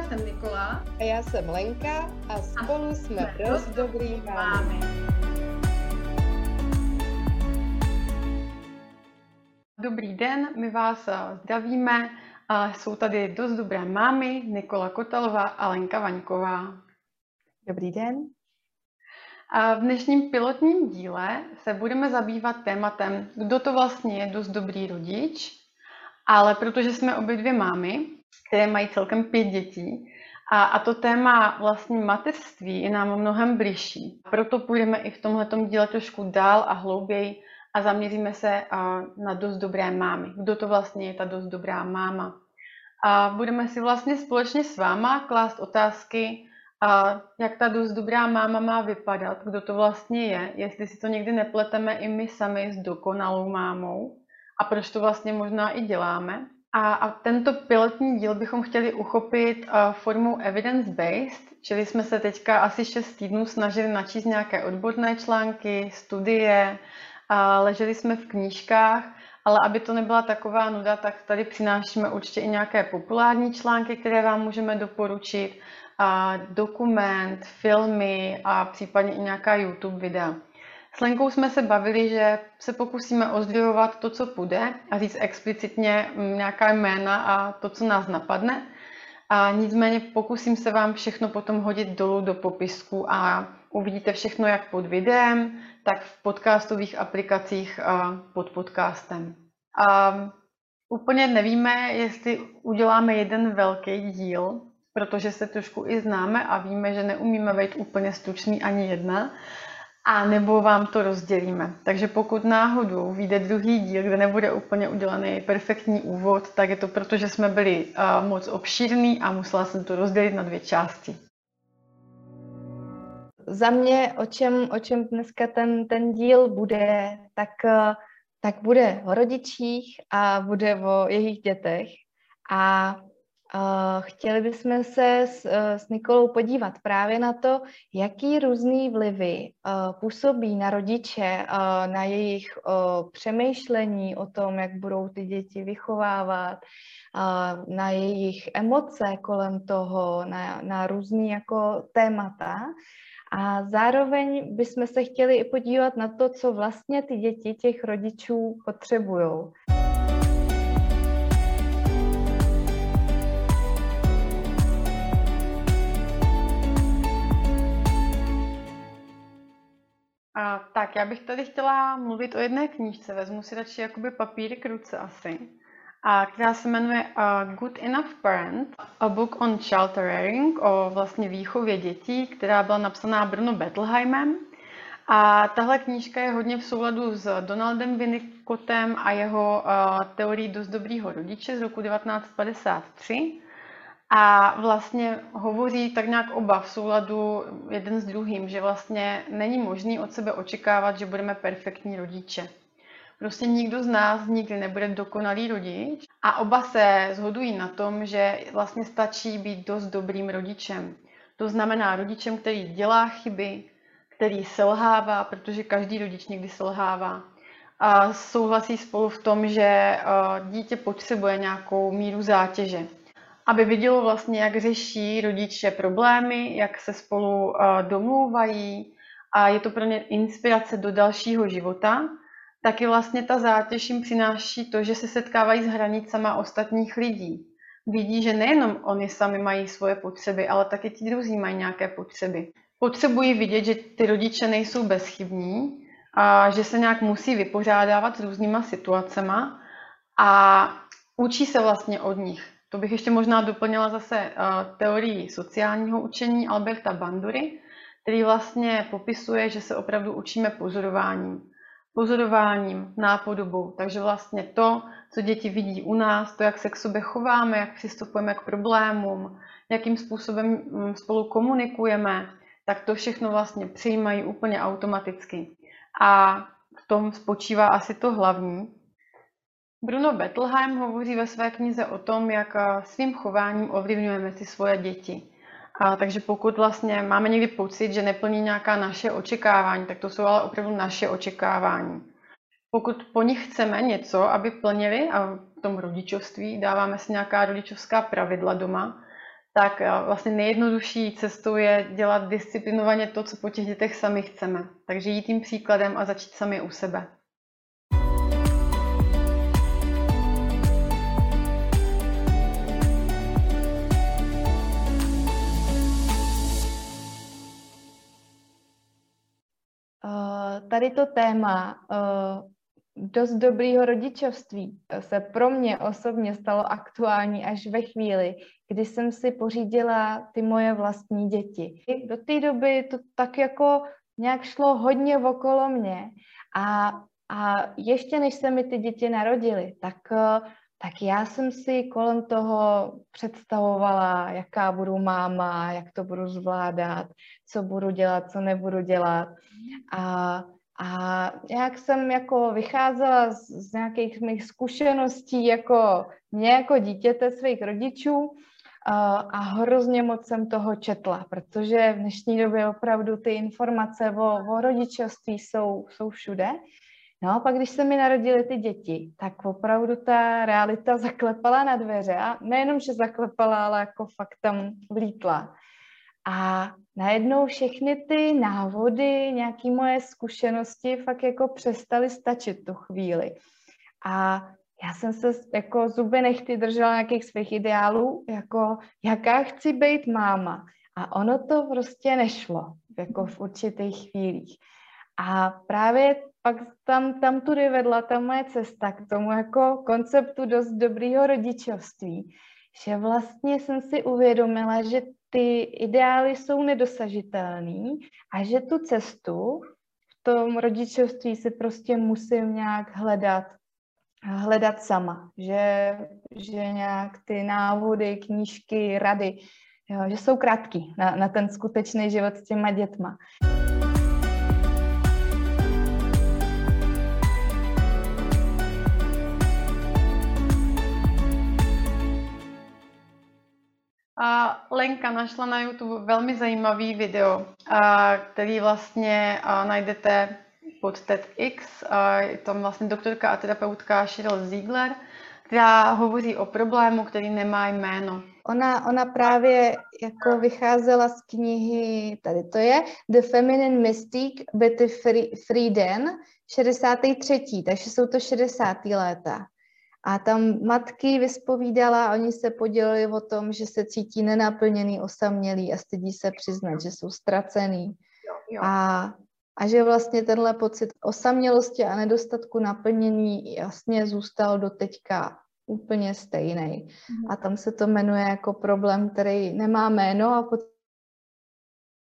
já jsem Nikola. A já jsem Lenka a spolu a jsme, dost dobrý mámy. Dobrý den, my vás eh, zdravíme. Jsou tady dost dobré mámy, Nikola Kotalová a Lenka Vaňková. Dobrý den. A v dnešním pilotním díle se budeme zabývat tématem, kdo to vlastně je dost dobrý rodič, ale protože jsme obě dvě mámy, které mají celkem pět dětí, a, a to téma vlastně mateřství je nám mnohem bližší. Proto půjdeme i v tomhle díle trošku dál a hlouběji a zaměříme se na dost dobré mámy. Kdo to vlastně je ta dost dobrá máma? A budeme si vlastně společně s váma klást otázky, a jak ta dost dobrá máma má vypadat, kdo to vlastně je, jestli si to někdy nepleteme i my sami s dokonalou mámou a proč to vlastně možná i děláme. A, a tento pilotní díl bychom chtěli uchopit uh, formou evidence-based, čili jsme se teďka asi 6 týdnů snažili načíst nějaké odborné články, studie, uh, leželi jsme v knížkách, ale aby to nebyla taková nuda, tak tady přinášíme určitě i nějaké populární články, které vám můžeme doporučit, a dokument, filmy a případně i nějaká YouTube videa. S Lenkou jsme se bavili, že se pokusíme ozdrojovat to, co půjde a říct explicitně mm, nějaká jména a to, co nás napadne. A nicméně pokusím se vám všechno potom hodit dolů do popisku a uvidíte všechno jak pod videem, tak v podcastových aplikacích pod podcastem. A úplně nevíme, jestli uděláme jeden velký díl, protože se trošku i známe a víme, že neumíme být úplně stručný ani jedna, a nebo vám to rozdělíme. Takže pokud náhodou vyjde druhý díl, kde nebude úplně udělaný perfektní úvod, tak je to proto, že jsme byli uh, moc obšírní a musela jsem to rozdělit na dvě části. Za mě, o čem, o čem dneska ten, ten díl bude, tak, tak bude o rodičích a bude o jejich dětech. A chtěli bychom se s, uh, s Nikolou podívat právě na to, jaký různý vlivy uh, působí na rodiče, uh, na jejich přemýšlení o tom, jak budou ty děti vychovávat, na jejich emoce kolem toho, na, na různý jako témata. A zároveň bychom se chtěli i podívat na to, co vlastně ty děti těch rodičů potřebují. A, tak, já bych tady chtěla mluvit o jedné knížce, vezmu si radši jakoby papíry k ruce asi, a která se jmenuje uh, Good Enough Parent, a book on child rearing, o vlastně výchově dětí, která byla napsaná Bruno Bettelheimem. A tahle knížka je hodně v souladu s Donaldem Winnicottem a jeho uh, teorií dost dobrýho rodiče z roku 1953. A vlastně hovoří tak nějak oba v souladu jeden s druhým, že vlastně není možný od sebe očekávat, že budeme perfektní rodiče. Prostě nikdo z nás nikdy nebude dokonalý rodič a oba se zhodují na tom, že vlastně stačí být dost dobrým rodičem. To znamená rodičem, který dělá chyby, který selhává, protože každý rodič někdy selhává. A souhlasí spolu v tom, že dítě potřebuje nějakou míru zátěže aby vidělo vlastně, jak řeší rodiče problémy, jak se spolu domlouvají a je to pro ně inspirace do dalšího života, taky vlastně ta zátěž jim přináší to, že se setkávají s hranicama ostatních lidí. Vidí, že nejenom oni sami mají svoje potřeby, ale taky ti druzí mají nějaké potřeby. Potřebují vidět, že ty rodiče nejsou bezchybní a že se nějak musí vypořádávat s různýma situacema a učí se vlastně od nich. To bych ještě možná doplnila zase uh, teorii sociálního učení Alberta Bandury, který vlastně popisuje, že se opravdu učíme pozorováním. Pozorováním, nápodobou. Takže vlastně to, co děti vidí u nás, to, jak se k sobě chováme, jak přistupujeme k problémům, jakým způsobem mm, spolu komunikujeme, tak to všechno vlastně přijímají úplně automaticky. A v tom spočívá asi to hlavní, Bruno Bettelheim hovoří ve své knize o tom, jak eh, svým chováním ovlivňujeme ty svoje děti. A, takže pokud vlastně máme někdy pocit, že neplní nějaká naše očekávání, tak to jsou ale opravdu naše očekávání. Pokud po nich chceme něco, aby plnili, a v tom rodičovství dáváme si nějaká rodičovská pravidla doma, tak eh, vlastně nejjednodušší cestou je dělat disciplinovaně to, co po těch dětech sami chceme. Takže jít tím příkladem a začít sami u sebe. Tady to téma uh, dost dobrýho rodičovství se pro mě osobně stalo aktuální až ve chvíli, kdy jsem si pořídila ty moje vlastní děti. Do té doby to tak jako nějak šlo hodně okolo mě a, a ještě než se mi ty děti narodily, tak, tak já jsem si kolem toho představovala, jaká budu máma, jak to budu zvládat, co budu dělat, co nebudu dělat. A a jak jsem jako vycházela z, z nějakých mých zkušeností jako mě jako dítěte svých rodičů a, hrozně moc jsem toho četla, protože v dnešní době opravdu ty informace o, o rodičovství jsou, jsou všude. No a pak, když se mi narodily ty děti, tak opravdu ta realita zaklepala na dveře a nejenom, že zaklepala, ale jako fakt tam vlítla. A najednou všechny ty návody, nějaké moje zkušenosti fakt jako přestaly stačit tu chvíli. A já jsem se jako zuby nechty držela nějakých svých ideálů, jako jaká chci být máma. A ono to prostě nešlo, jako v určitých chvílích. A právě pak tam, tam tudy vedla ta moje cesta k tomu jako konceptu dost dobrýho rodičovství, že vlastně jsem si uvědomila, že ty ideály jsou nedosažitelné a že tu cestu v tom rodičovství si prostě musím nějak hledat, hledat sama, že, že nějak ty návody, knížky, rady, jo, že jsou krátký na, na ten skutečný život s těma dětma. A Lenka našla na YouTube velmi zajímavý video, který vlastně najdete pod TEDx. Je tam vlastně doktorka a terapeutka Cheryl Ziegler, která hovoří o problému, který nemá jméno. Ona, ona právě jako vycházela z knihy, tady to je, The Feminine Mystique Betty Friedan, 63. Takže jsou to 60. léta. A tam matky vyspovídala, oni se podělili o tom, že se cítí nenaplněný, osamělý a stydí se přiznat, že jsou ztracený. A, a že vlastně tenhle pocit osamělosti a nedostatku naplnění jasně zůstal do teďka úplně stejný. Mhm. A tam se to jmenuje jako problém, který nemá jméno a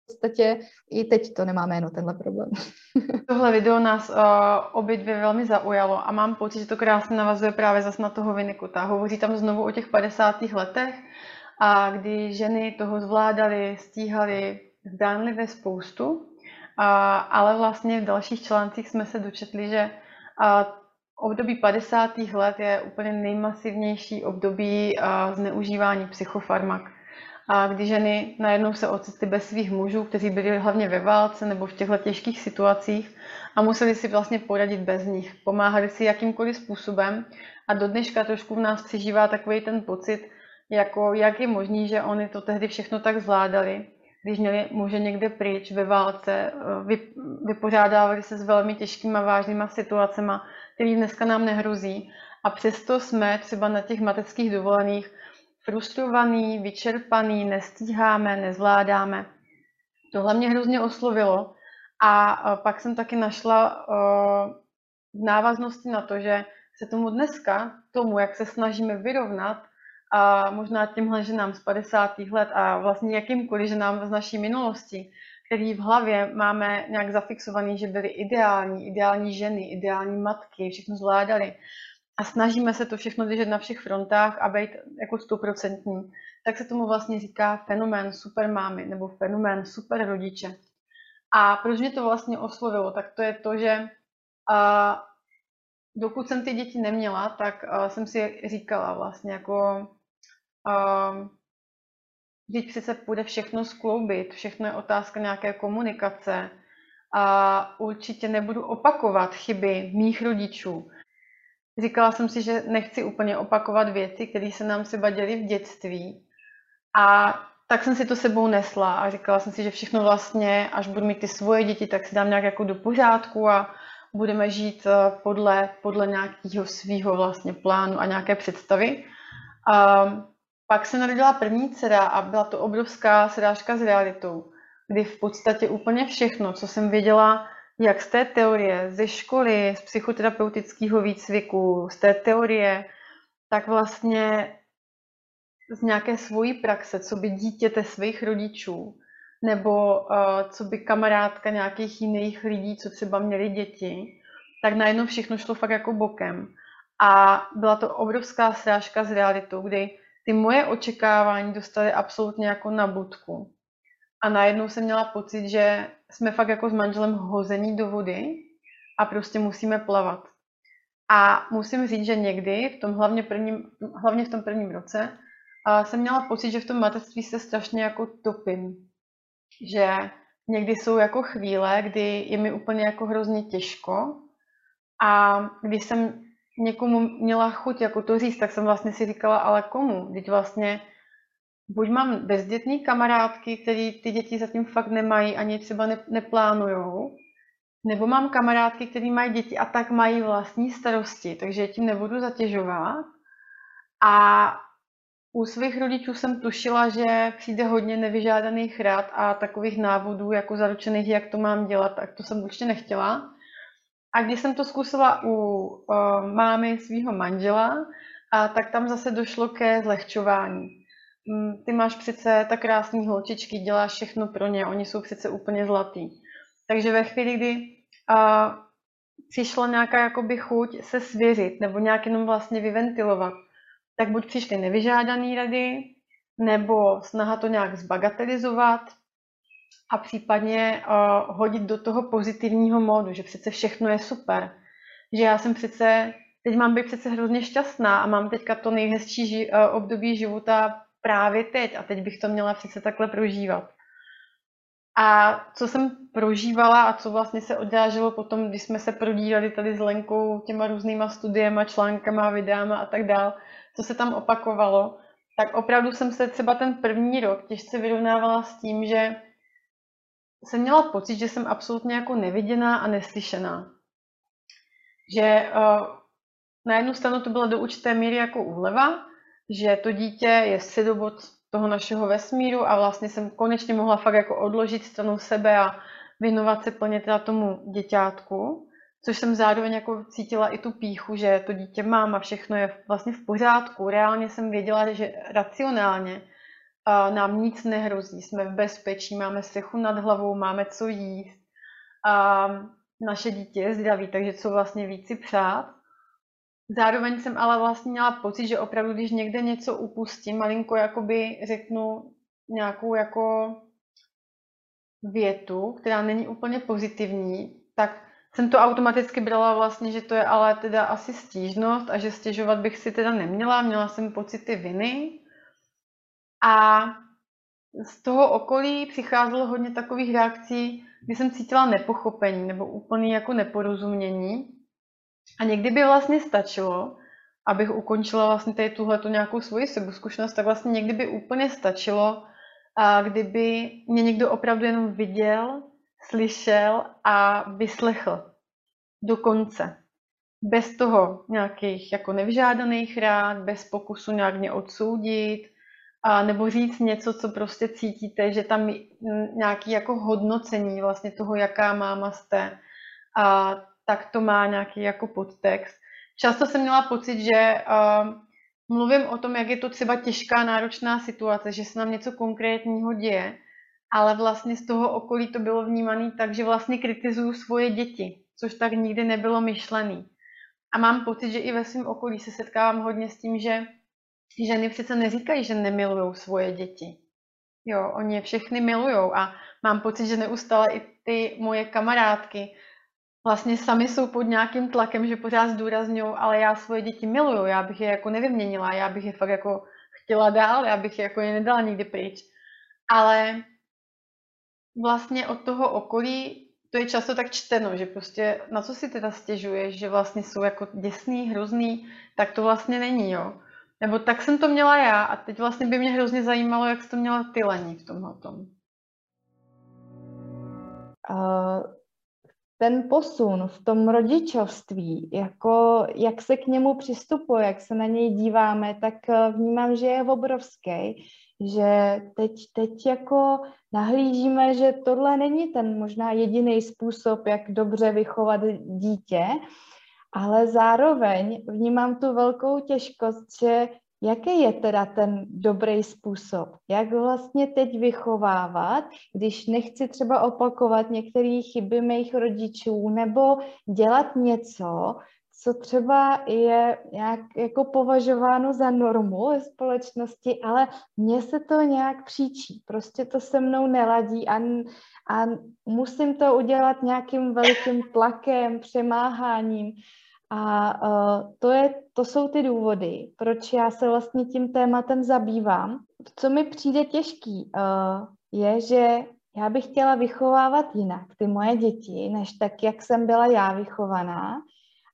podstatě i teď to nemá jméno, tenhle problém. Tohle video nás uh, obě dvě velmi zaujalo a mám pocit, že to krásně navazuje právě zase na toho Vinnikuta. Hovoří tam znovu o těch 50. letech a kdy ženy toho zvládaly, stíhaly zdánlivě spoustu, uh, ale vlastně v dalších článcích jsme se dočetli, že uh, období 50. let je úplně nejmasivnější období zneužívání psychofarmak a kdy ženy najednou se ocitly bez svých mužů, kteří byli hlavně ve válce nebo v těchto těžkých situacích a museli si vlastně poradit bez nich. Pomáhali si jakýmkoliv způsobem a do dneška trošku v nás přežívá takový ten pocit, jako jak je možný, že oni to tehdy všechno tak zvládali, když měli muže někde pryč ve válce, vypořádávali se s velmi těžkýma vážnýma situacemi, které dneska nám nehrozí. A přesto jsme třeba na těch mateřských dovolených frustrovaný, vyčerpaný, nestíháme, nezvládáme. Tohle mě hrozně oslovilo a pak jsem taky našla v návaznosti na to, že se tomu dneska, tomu, jak se snažíme vyrovnat, a možná těmhle ženám z 50. let a vlastně jakýmkoliv ženám z naší minulosti, který v hlavě máme nějak zafixovaný, že byly ideální, ideální ženy, ideální matky, všechno zvládali, a snažíme se to všechno držet na všech frontách a být jako stoprocentní, tak se tomu vlastně říká fenomén supermámy nebo fenomén super rodiče. A proč mě to vlastně oslovilo, tak to je to, že a, dokud jsem ty děti neměla, tak a, jsem si říkala vlastně jako Teď přece půjde všechno skloubit, všechno je otázka nějaké komunikace a určitě nebudu opakovat chyby mých rodičů. Říkala jsem si, že nechci úplně opakovat věci, které se nám třeba děly v dětství. A tak jsem si to sebou nesla a říkala jsem si, že všechno vlastně, až budu mít ty svoje děti, tak si dám nějak jako do pořádku a budeme žít eh, podle, podle nějakého svého vlastně plánu a nějaké představy. A pak se narodila první dcera a byla to obrovská srážka s realitou, kdy v podstatě úplně všechno, co jsem věděla, jak z té teorie, ze školy, z psychoterapeutického výcviku, z té teorie, tak vlastně z nějaké svojí praxe, co by dítěte svých rodičů, nebo uh, co by kamarádka nějakých jiných lidí, co třeba měli děti, tak najednou všechno šlo fakt jako bokem. A byla to obrovská srážka s realitou, kdy ty moje očekávání dostaly absolutně jako na budku. A najednou jsem měla pocit, že jsme fakt jako s manželem hození do vody a prostě musíme plavat. A musím říct, že někdy, v tom hlavně, prvním, hlavně v tom prvním roce, a jsem měla pocit, že v tom mateřství se strašně jako topím. Že někdy jsou jako chvíle, kdy je mi úplně jako hrozně těžko a když jsem někomu měla chuť jako to říct, tak jsem vlastně si říkala, ale komu? Teď vlastně buď mám bezdětní kamarádky, který ty děti zatím fakt nemají, ani třeba ne, neplánujou, nebo mám kamarádky, které mají děti a tak mají vlastní starosti, takže tím nebudu zatěžovat. A u svých rodičů jsem tušila, že přijde hodně nevyžádaných rád a takových návodů jako zaručených, jak to mám dělat, tak to jsem určitě nechtěla. A když jsem to zkusila u uh, mámy svého manžela, a tak tam zase došlo ke zlehčování. Mm, ty máš přece tak krásný holčičky, děláš všechno pro ně, oni jsou přece úplně zlatý. Takže ve chvíli, kdy uh, přišla nějaká jakoby chuť se svěřit nebo nějak jenom vlastně vyventilovat, tak buď přišly nevyžádané rady, nebo snaha to nějak zbagatelizovat a případně uh, hodit do toho pozitivního módu, že přece všechno je super. Že já jsem přece, teď mám být přece hrozně šťastná a mám teďka to nejhezčí ži, uh, období života právě teď a teď bych to měla přece takhle prožívat. A co jsem prožívala a co vlastně se odráželo potom, když jsme se prodírali tady s Lenkou těma různýma studiema, článkama, videama a tak dál, co se tam opakovalo, tak opravdu jsem se třeba ten první rok těžce vyrovnávala s tím, že jsem měla pocit, že jsem absolutně jako neviděná a neslyšená. Že uh, na jednu stranu to byla do určité míry jako úleva, že to dítě je středobod toho našeho vesmíru a vlastně jsem konečně mohla fakt jako odložit stranou sebe a věnovat se plně teda tomu děťátku což jsem zároveň jako cítila i tu píchu, že to dítě mám a všechno je vlastně v pořádku. Reálně jsem věděla, že racionálně nám nic nehrozí, jsme v bezpečí, máme střechu nad hlavou, máme co jíst, a naše dítě je zdravý, takže co vlastně víc si přát. Zároveň jsem ale vlastně měla pocit, že opravdu, když někde něco upustím, malinko jakoby řeknu nějakou jako větu, která není úplně pozitivní, tak jsem to automaticky brala vlastně, že to je ale teda asi stížnost a že stěžovat bych si teda neměla, měla jsem pocity viny. A z toho okolí přicházelo hodně takových reakcí, kdy jsem cítila nepochopení nebo úplný jako neporozumění. A někdy by vlastně stačilo, abych ukončila vlastně tady tuhletu nějakou svoji sebezkušenost, tak vlastně někdy by úplně stačilo, a kdyby mě někdo opravdu jenom viděl slyšel a vyslechl do konce. Bez toho nějakých jako nevyžádaných rád, bez pokusu nějak mě odsoudit, a nebo říct něco, co prostě cítíte, že tam nějaký jako hodnocení vlastně toho, jaká máma jste, a tak to má nějaký jako podtext. Často jsem měla pocit, že uh, mluvím o tom, jak je to třeba těžká, náročná situace, že se nám něco konkrétního děje ale vlastně z toho okolí to bylo vnímané tak, že vlastně kritizuju svoje děti, což tak nikdy nebylo myšlený. A mám pocit, že i ve svém okolí se setkávám hodně s tím, že ženy přece neříkají, že nemilují svoje děti. Jo, oni je všechny milují a mám pocit, že neustále i ty moje kamarádky vlastně sami jsou pod nějakým tlakem, že pořád zdůrazňují, ale já svoje děti miluju, já bych je jako nevyměnila, já bych je fakt jako chtěla dál, já bych je jako je nedala nikdy pryč. Ale vlastně od toho okolí to je často tak čteno, že prostě na co si teda stěžuješ, že vlastně jsou jako děsný, hrozný, tak to vlastně není, jo. Nebo tak jsem to měla já a teď vlastně by mě hrozně zajímalo, jak jsi to měla ty Lení v tomhle tom. Uh, ten posun v tom rodičovství, jako jak se k němu přistupuje, jak se na něj díváme, tak eh, vnímám, že je obrovský, že teď, teď jako nahlížíme, že tohle není ten možná jediný způsob, jak dobře vychovat dítě, ale zároveň vnímám tu velkou těžkost, že jaký je teda ten dobrý způsob, jak vlastně teď vychovávat, když nechci třeba opakovat některé chyby mých rodičů nebo dělat něco, co třeba je nějak jako považováno za normu ve společnosti, ale mně se to nějak příčí. Prostě to se mnou neladí a, a musím to udělat nějakým velikým tlakem, přemáháním. A uh, to, je, to jsou ty důvody, proč já se vlastně tím tématem zabývám. Co mi přijde těžký, uh, je, že já bych chtěla vychovávat jinak ty moje děti, než tak, jak jsem byla já vychovaná,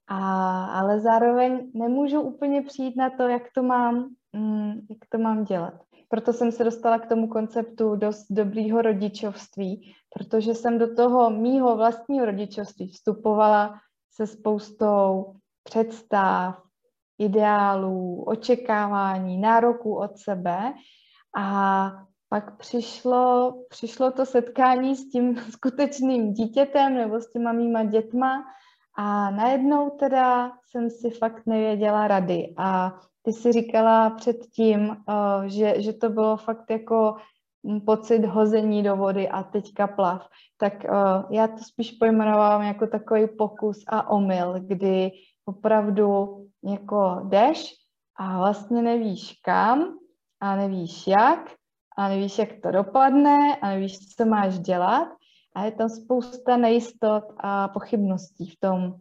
a, ale zároveň nemůžu úplně přijít na to, jak to mám, mm, jak to mám dělat. Proto jsem se dostala k tomu konceptu dost dobrýho rodičovství, protože jsem do toho mýho vlastního rodičovství vstupovala se spoustou představ, ideálů, očekávání, nároků od sebe. A pak přišlo, přišlo to setkání s tím skutečným dítětem nebo s těma mýma dětma. A najednou teda jsem si fakt nevěděla rady. A ty si říkala předtím, uh, že, že to bylo fakt jako pocit hození do vody a teďka plav. Tak uh, já to spíš pojmenovám jako takový pokus a omyl, kdy opravdu jako jdeš a vlastně nevíš kam a nevíš jak a nevíš, jak to dopadne a nevíš, co máš dělat a je tam spousta nejistot a pochybností v tom,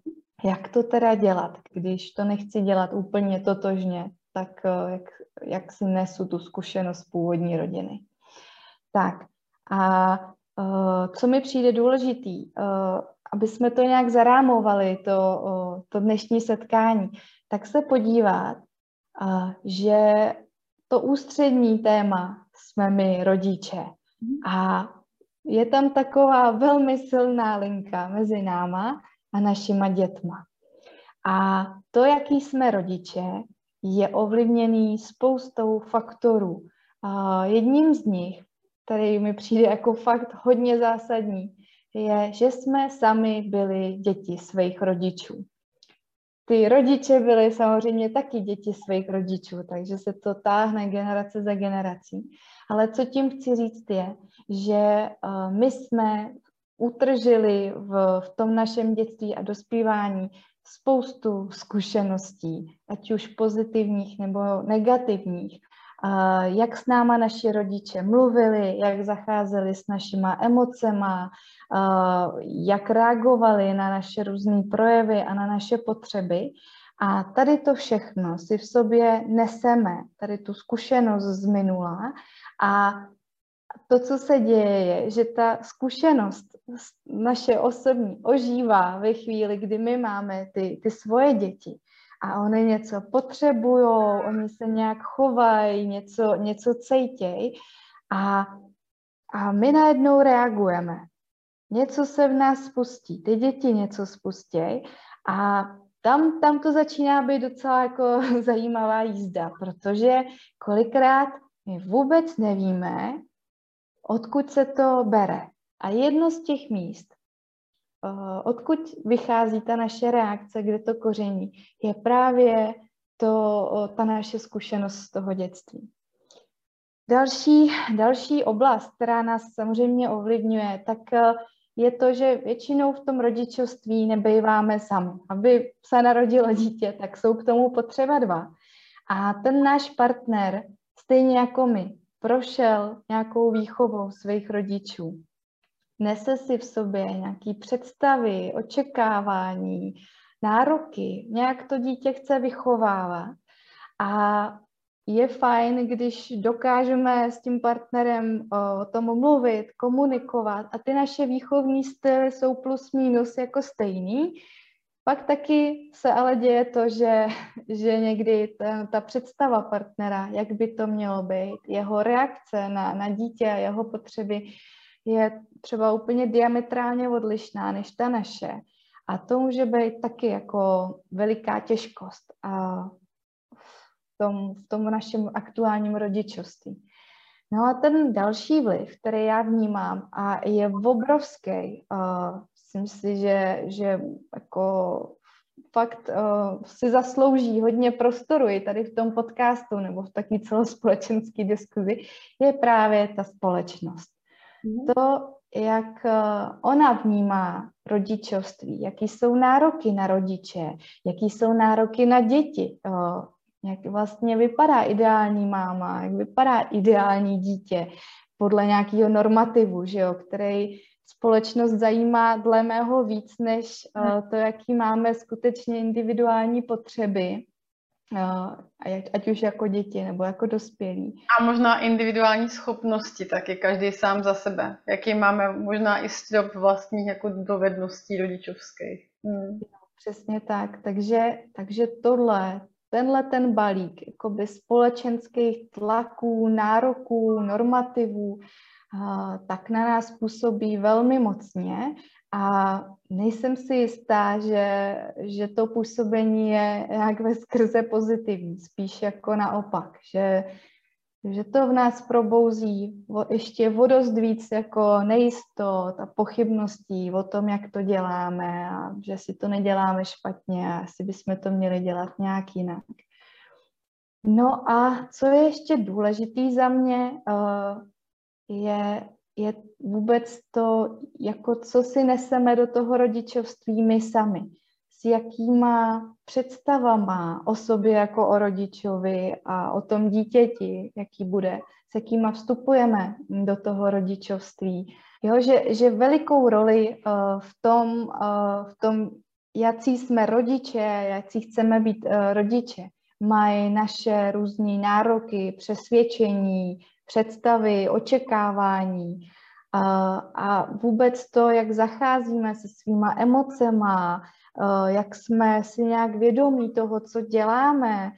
jak to teda dělat, když to nechci dělat úplně totožně, tak uh, jak, jak si nesu tu zkušenost původní rodiny. Tak a uh, co mi přijde důležitý, uh, aby jsme to nějak zarámovali, to, uh, to dnešní setkání, tak se podívat, že to ústřední téma jsme my, rodiče. A je tam taková velmi silná linka mezi náma a našima dětma. A to, jaký jsme rodiče, je ovlivněný spoustou faktorů. Jedním z nich který mi přijde jako fakt hodně zásadní, je, že jsme sami byli děti svých rodičů. Ty rodiče byly samozřejmě taky děti svých rodičů, takže se to táhne generace za generací. Ale co tím chci říct je, že uh, my jsme utržili v, v tom našem dětství a dospívání spoustu zkušeností, ať už pozitivních nebo negativních jak s náma naši rodiče mluvili, jak zacházeli s našima emocema, jak reagovali na naše různé projevy a na naše potřeby. A tady to všechno si v sobě neseme, tady tu zkušenost z minula a to, co se děje, je, že ta zkušenost naše osobní ožívá ve chvíli, kdy my máme ty, ty svoje děti a oni něco potřebují, oni se nějak chovají, něco, něco cejtěj a, a my najednou reagujeme. Něco se v nás spustí, ty děti něco spustí a tam, tam to začíná být docela jako zajímavá jízda, protože kolikrát my vůbec nevíme, odkud se to bere. A jedno z těch míst, odkud vychází ta naše reakce, kde to koření, je právě to, ta naše zkušenost z toho dětství. Další, další oblast, která nás samozřejmě ovlivňuje, tak eh, je to, že většinou v tom rodičovství nebejváme sami. Aby se narodilo dítě, tak jsou k tomu potřeba dva. A ten náš partner, stejně jako my, prošel nějakou výchovou svých rodičů nese si v sobě nějaké představy, očekávání, nároky, nějak to dítě chce vychovávat. A je fajn, když dokážeme s tím partnerem o tom mluvit, komunikovat a ty naše výchovní styly jsou plus minus jako stejný, pak taky se ale děje to, že, že někdy ta, ta představa partnera, jak by to mělo být, jeho reakce na, na dítě a jeho potřeby je třeba úplně diametrálně odlišná než ta naše. A to může být taky jako veliká těžkost a v tom, v tom našem aktuálním rodičovství. No a ten další vliv, který já vnímám a je obrovský, uh, myslím si, že, že jako fakt uh, si zaslouží hodně prostoru i tady v tom podcastu nebo v takové celospolečenské diskuzi, je právě ta společnost. Mm. To, jak uh, ona vnímá rodičovství, jaký jsou nároky na rodiče, jaký jsou nároky na děti, uh, jak vlastně vypadá ideální máma, jak vypadá ideální dítě podle nějakého normativu, že jo, který společnost zajímá dle mého víc, než uh, to, jaký máme skutečně individuální potřeby, uh, ať už jako děti nebo jako dospělí. A možná individuální schopnosti taky, každý sám za sebe. Jaký máme možná i strop vlastních jako dovedností rodičovských. Hmm. Přesně tak. Takže, takže tohle, tenhle ten balík jakoby společenských tlaků, nároků, normativů, tak na nás působí velmi mocně a nejsem si jistá, že, že to působení je nějak ve skrze pozitivní, spíš jako naopak, že, že to v nás probouzí ještě o dost víc jako nejistot a pochybností o tom, jak to děláme a že si to neděláme špatně a asi bychom to měli dělat nějak jinak. No a co je ještě důležitý za mě, uh, je, je vůbec to, jako co si neseme do toho rodičovství my sami. S jakýma představama o sobě jako o rodičovi a o tom dítěti, jaký bude, s jakýma vstupujeme do toho rodičovství. Jo, že, že velikou roli uh, v tom, uh, v tom, jaký jsme rodiče, jaký chceme být uh, rodiče, mají naše různé nároky, přesvědčení, představy, očekávání a, vůbec to, jak zacházíme se svýma emocema, jak jsme si nějak vědomí toho, co děláme,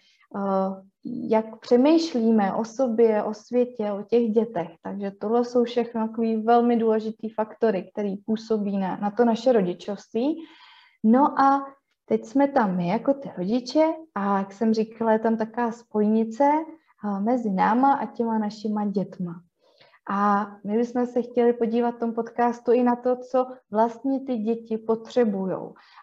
jak přemýšlíme o sobě, o světě, o těch dětech. Takže tohle jsou všechno takový velmi důležitý faktory, které působí na, na to naše rodičovství. No a teď jsme tam my jako ty rodiče a jak jsem říkala, je tam taková spojnice mezi náma a těma našima dětma. A my bychom se chtěli podívat v tom podcastu i na to, co vlastně ty děti potřebují.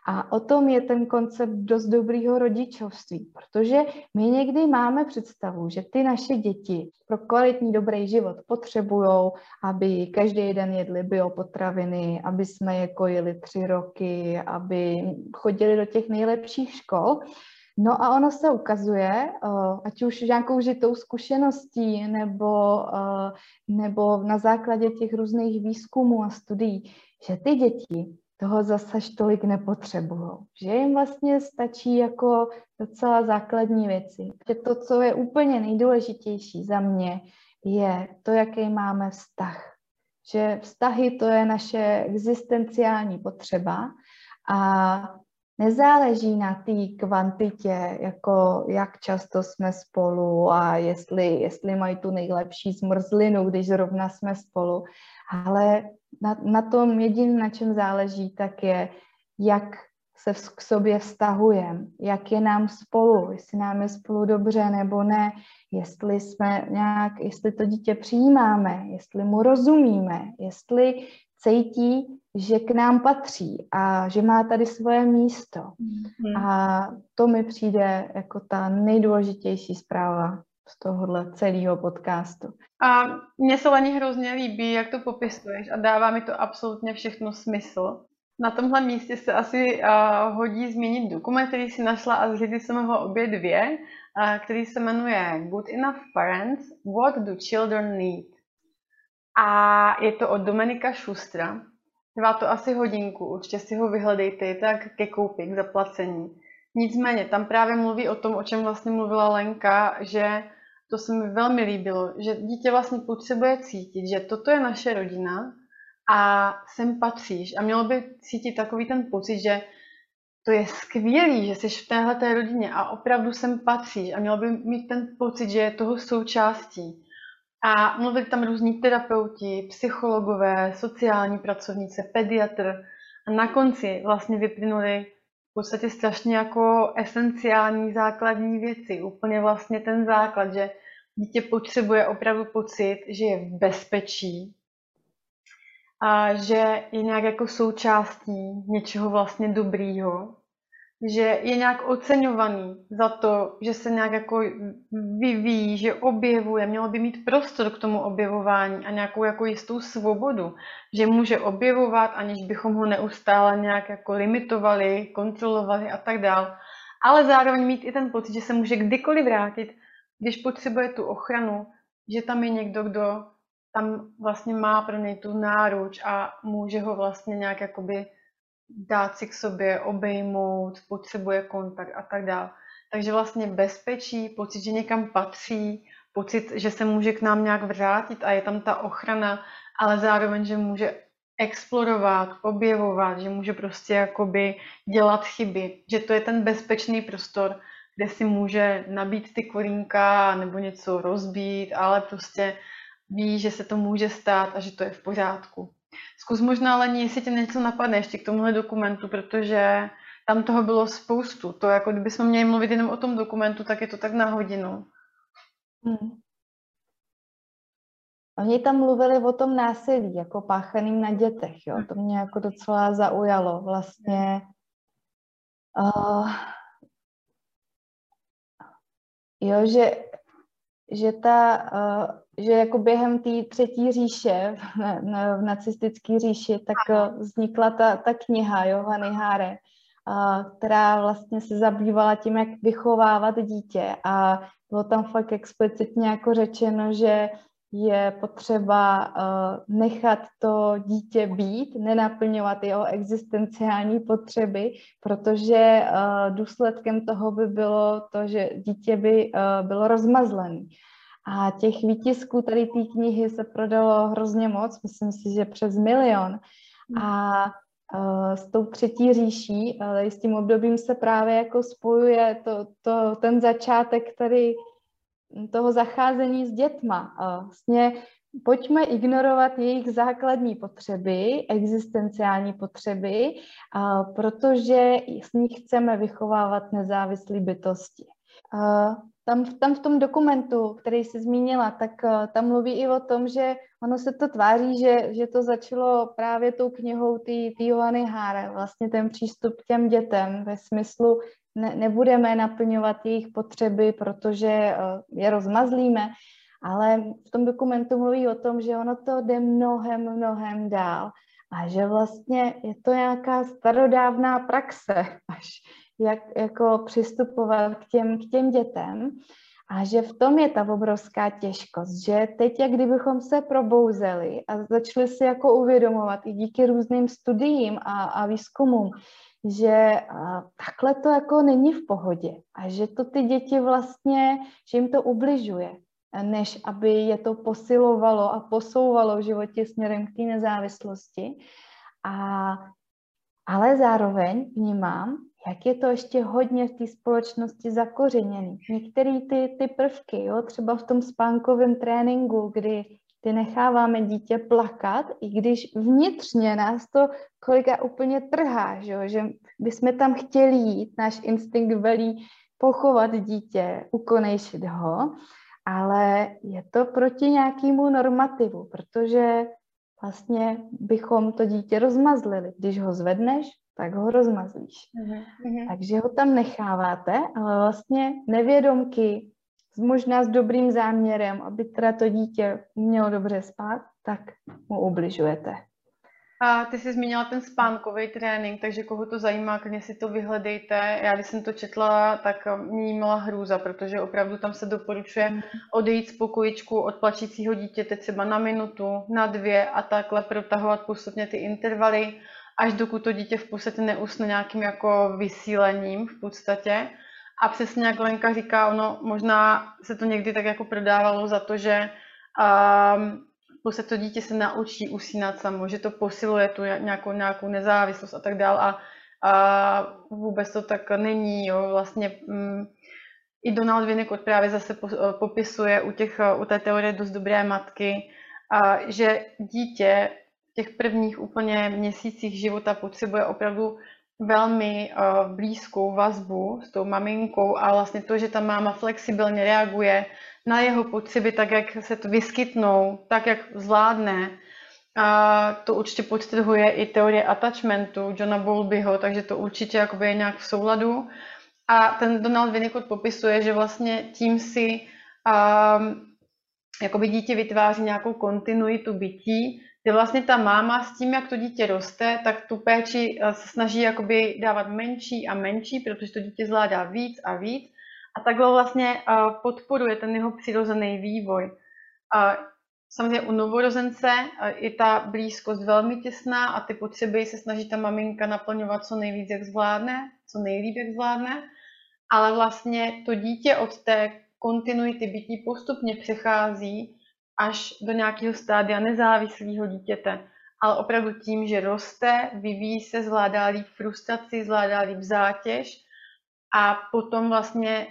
A o tom je ten koncept dost dobrýho rodičovství, protože my někdy máme představu, že ty naše děti pro kvalitní dobrý život potřebují, aby každý den jedli biopotraviny, aby jsme je kojili tři roky, aby chodili do těch nejlepších škol. No a ono se ukazuje, eh, ať už nějakou žitou zkušeností nebo, eh, nebo na základě těch různých výzkumů a studií, že ty děti toho zase tolik nepotřebují. Že jim vlastně stačí jako docela základní věci. Že to, co je úplně nejdůležitější za mě, je to, jaký máme vztah. Že vztahy to je naše existenciální potřeba a nezáleží na té kvantitě, jako jak často jsme spolu a jestli, jestli mají tu nejlepší zmrzlinu, když zrovna jsme spolu, ale na, na tom jediném, na čem záleží, tak je, jak se k sobě vztahujeme, jak je nám spolu, jestli nám je spolu dobře nebo ne, jestli jsme nějak, jestli to dítě přijímáme, jestli mu rozumíme, jestli cítí, že k nám patří a že má tady svoje místo. Mm. A to mi přijde jako ta nejdůležitější zpráva z tohohle celého podcastu. A mně se Leni hrozně líbí, jak to popisuješ a dává mi to absolutně všechno smysl. Na tomhle místě se asi uh, hodí změnit dokument, který si našla a zřídit jsem ho obě dvě, uh, který se jmenuje Good Enough Parents, What Do Children Need? A je to od Dominika Šustra. Trvá to asi hodinku, určitě si ho vyhledejte, tak ke koupi, k zaplacení. Nicméně, tam právě mluví o tom, o čem vlastně mluvila Lenka, že to se mi velmi líbilo, že dítě vlastně potřebuje cítit, že toto je naše rodina a sem patříš. A mělo by cítit takový ten pocit, že to je skvělý, že jsi v téhle té rodině a opravdu sem patříš a měl by mít ten pocit, že je toho součástí. A mluvili tam různí terapeuti, psychologové, sociální pracovníci, pediatr a na konci vlastně vyplynuli v podstatě strašně jako esenciální základní věci. Úplně vlastně ten základ, že dítě potřebuje opravdu pocit, že je v bezpečí, a že je nějak jako součástí něčeho vlastně dobrýho, že je nějak oceňovaný za to, že se nějak jako vyvíjí, že objevuje, mělo by mít prostor k tomu objevování a nějakou jako jistou svobodu, že může objevovat, aniž bychom ho neustále nějak jako limitovali, kontrolovali a tak dál. Ale zároveň mít i ten pocit, že se může kdykoliv vrátit, když potřebuje tu ochranu, že tam je někdo, kdo tam vlastně má pro něj tu náruč a může ho vlastně nějak jakoby dát si k sobě, obejmout, potřebuje kontakt a tak dále. Takže vlastně bezpečí, pocit, že někam patří, pocit, že se může k nám nějak vrátit a je tam ta ochrana, ale zároveň, že může explorovat, objevovat, že může prostě jakoby dělat chyby, že to je ten bezpečný prostor, kde si může nabít ty kolínka nebo něco rozbít, ale prostě ví, že se to může stát a že to je v pořádku. Zkus možná, Lení, jestli tě něco napadne ještě k tomuhle dokumentu, protože tam toho bylo spoustu. To jako kdybychom měli mluvit jenom o tom dokumentu, tak je to tak na hodinu. Hmm. Oni tam mluvili o tom násilí, jako páchaným na dětech, jo. To mě jako docela zaujalo. Vlastně uh, jo, že, že ta uh, že jako během té třetí říše, v nacistické říši, tak eh, vznikla ta, ta kniha Johany Háre, která vlastně se zabývala tím, jak vychovávat dítě a bylo tam fakt explicitně jako řečeno, že je potřeba uh, nechat to dítě být, nenaplňovat jeho existenciální potřeby, protože důsledkem toho by bylo to, že dítě by bylo rozmazlené. A těch výtisků tady té knihy se prodalo hrozně moc, myslím si, že přes milion. A uh, s tou třetí říší, ale s tím obdobím se právě jako spojuje to, to, ten začátek tady toho zacházení s dětma. Vlastně pojďme ignorovat jejich základní potřeby, existenciální potřeby, protože s nich chceme vychovávat nezávislé bytosti. Tam, tam v tom dokumentu, který jsi zmínila, tak uh, tam mluví i o tom, že ono se to tváří, že, že to začalo právě tou knihou té Johany Háre, vlastně ten přístup k těm dětem ve smyslu ne, nebudeme naplňovat jejich potřeby, protože uh, je rozmazlíme, ale v tom dokumentu mluví o tom, že ono to jde mnohem, mnohem dál a že vlastně je to nějaká starodávná praxe, až jak jako přistupovat k těm, k těm dětem a že v tom je ta obrovská těžkost, že teď, jak kdybychom se probouzeli a začali si jako uvědomovat i díky různým studiím a, a výzkumům, že takhle to jako není v pohodě a že to ty děti vlastně, že jim to ubližuje, než aby je to posilovalo a posouvalo v životě směrem k té nezávislosti. A, ale zároveň vnímám, jak je to ještě hodně v té společnosti zakořeněný. Některé ty, ty prvky, jo, třeba v tom spánkovém tréninku, kdy ty necháváme dítě plakat, i když vnitřně nás to kolega úplně trhá, že, že bychom tam chtěli jít, náš instinkt velí pochovat dítě, ukonejšit ho, ale je to proti nějakému normativu, protože vlastně bychom to dítě rozmazlili. Když ho zvedneš, tak ho rozmazlíš. Mm-hmm. Takže ho tam necháváte, ale vlastně nevědomky, možná s dobrým záměrem, aby teda to dítě mělo dobře spát, tak mu ubližujete. A ty jsi zmínila ten spánkový trénink, takže koho to zajímá, klidně si to vyhledejte. Já když jsem to četla, tak mě měla hrůza, protože opravdu tam se doporučuje mhm. odejít z pokojičku od plačícího dítěte třeba na minutu, na dvě a takhle protahovat postupně ty intervaly až dokud to dítě v podstatě neusne nějakým jako vysílením v podstatě. A přesně jak Lenka říká, ono možná se to někdy tak jako prodávalo za to, že um, podstatě to dítě se naučí usínat samo, že to posiluje tu nějakou, nějakou nezávislost a tak dále. A A vůbec to tak není, jo. Vlastně mm, i Donald Winnicott právě zase popisuje u, těch, u té teorie dost dobré matky, a že dítě v těch prvních úplně měsících života potřebuje opravdu velmi uh, blízkou vazbu s tou maminkou a vlastně to, že ta máma flexibilně reaguje na jeho potřeby tak, jak se to vyskytnou, tak, jak zvládne. A to určitě podtrhuje i teorie attachmentu Johna Bowlbyho, takže to určitě jakoby je nějak v souladu. A ten Donald Winnicott popisuje, že vlastně tím si um, jakoby dítě vytváří nějakou kontinuitu bytí, kde vlastně ta máma s tím, jak to dítě roste, tak tu péči eh, se snaží jakoby dávat menší a menší, protože to dítě zvládá víc a víc. A takhle vlastně eh, podporuje ten jeho přirozený vývoj. Samozřejmě u novorozence eh, je ta blízkost velmi těsná a ty potřeby se snaží ta maminka naplňovat co nejvíc, jak zvládne, co nejlíp, jak zvládne. Ale vlastně to dítě od té kontinuity bytí postupně přechází až do nějakého stádia nezávislého dítěte, ale opravdu tím, že roste, vyvíjí se, zvládá líp frustraci, zvládá líp zátěž a potom vlastně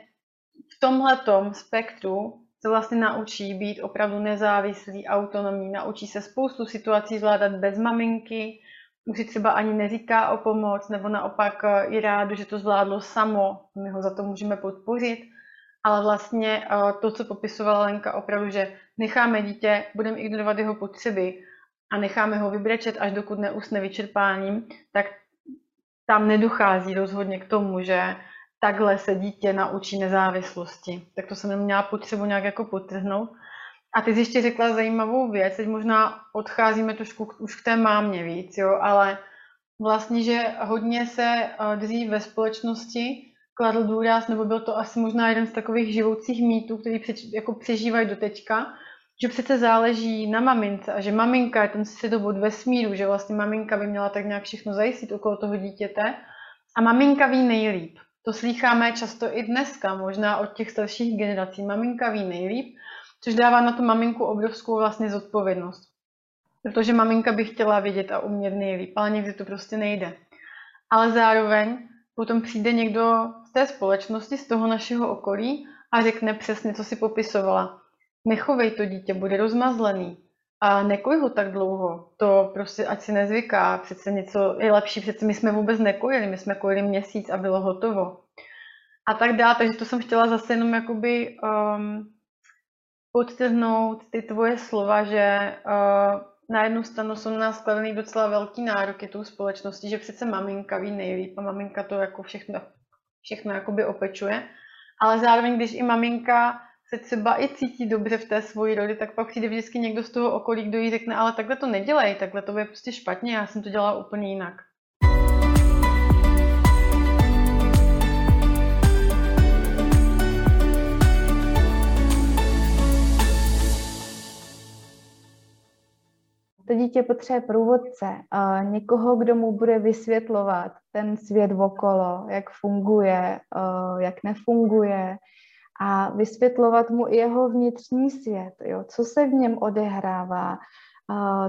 v tomhletom spektru se vlastně naučí být opravdu nezávislý, autonomní, naučí se spoustu situací zvládat bez maminky, už si třeba ani neříká o pomoc, nebo naopak je rád, že to zvládlo samo, my ho za to můžeme podpořit ale vlastně eh, to, co popisovala Lenka, opravdu, že necháme dítě, budeme ignorovat jeho potřeby a necháme ho vybrečet, až dokud neusne vyčerpáním, tak tam nedochází rozhodně k tomu, že takhle se dítě naučí nezávislosti. Tak to jsem měla potřebu nějak jako potrhnout. A ty jsi ještě řekla zajímavou věc, teď možná odcházíme trošku už k té mámě víc, jo, ale vlastně, že hodně se eh, dřív ve společnosti kladl důraz, nebo byl to asi možná jeden z takových živoucích mýtů, který přeč, jako přežívají do teďka, že přece záleží na mamince a že maminka je ten středobod vesmíru, že vlastně maminka by měla tak nějak všechno zajistit okolo toho dítěte a maminka ví nejlíp. To slýcháme často i dneska, možná od těch starších generací. Maminka ví nejlíp, což dává na tu maminku obrovskou vlastně zodpovědnost. Protože maminka by chtěla vědět a umět nejlíp, ale někdy to prostě nejde. Ale zároveň potom přijde někdo z té společnosti, z toho našeho okolí a řekne přesně, co si popisovala. Nechovej to dítě, bude rozmazlený. A nekoj ho tak dlouho. To prostě, ať si nezvyká, přece něco je lepší, přece my jsme vůbec nekojili, my jsme kojili měsíc a bylo hotovo. A tak dále, takže to jsem chtěla zase jenom jakoby um, podtrhnout ty tvoje slova, že uh, na jednu stranu jsou na nás kladený docela velký nároky tou společnosti, že přece maminka ví nejlíp a maminka to jako všechno, všechno jakoby opečuje. Ale zároveň, když i maminka se třeba i cítí dobře v té svoji roli, tak pak přijde vždycky někdo z toho okolí, kdo jí řekne, ale takhle to nedělej, takhle to je prostě špatně, já jsem to dělala úplně jinak. To dítě potřebuje průvodce, někoho, kdo mu bude vysvětlovat ten svět okolo, jak funguje, jak nefunguje a vysvětlovat mu i jeho vnitřní svět, jo, co se v něm odehrává,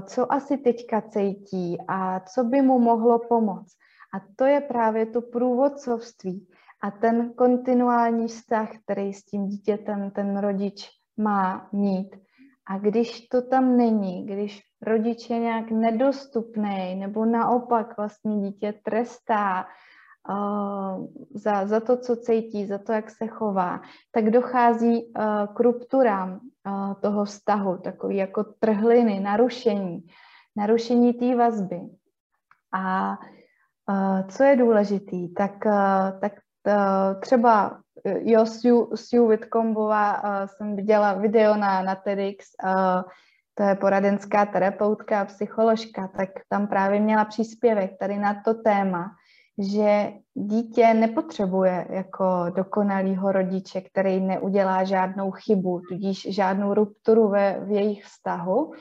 co asi teďka cítí a co by mu mohlo pomoct. A to je právě to průvodcovství a ten kontinuální vztah, který s tím dítětem ten rodič má mít. A když to tam není, když rodič je nějak nedostupný, nebo naopak vlastně dítě trestá uh, za, za to, co cítí, za to, jak se chová, tak dochází uh, k rupturám uh, toho vztahu, takový jako trhliny, narušení, narušení té vazby. A co je důležitý, tak, tak třeba jo, Sue, Sue Whitcombová uh, jsem viděla video na, na TEDx, uh, to je poradenská terapeutka a psycholožka, tak tam právě měla příspěvek tady na to téma, že dítě nepotřebuje jako dokonalýho rodiče, který neudělá žádnou chybu, tudíž žádnou rupturu ve, v jejich vztahu,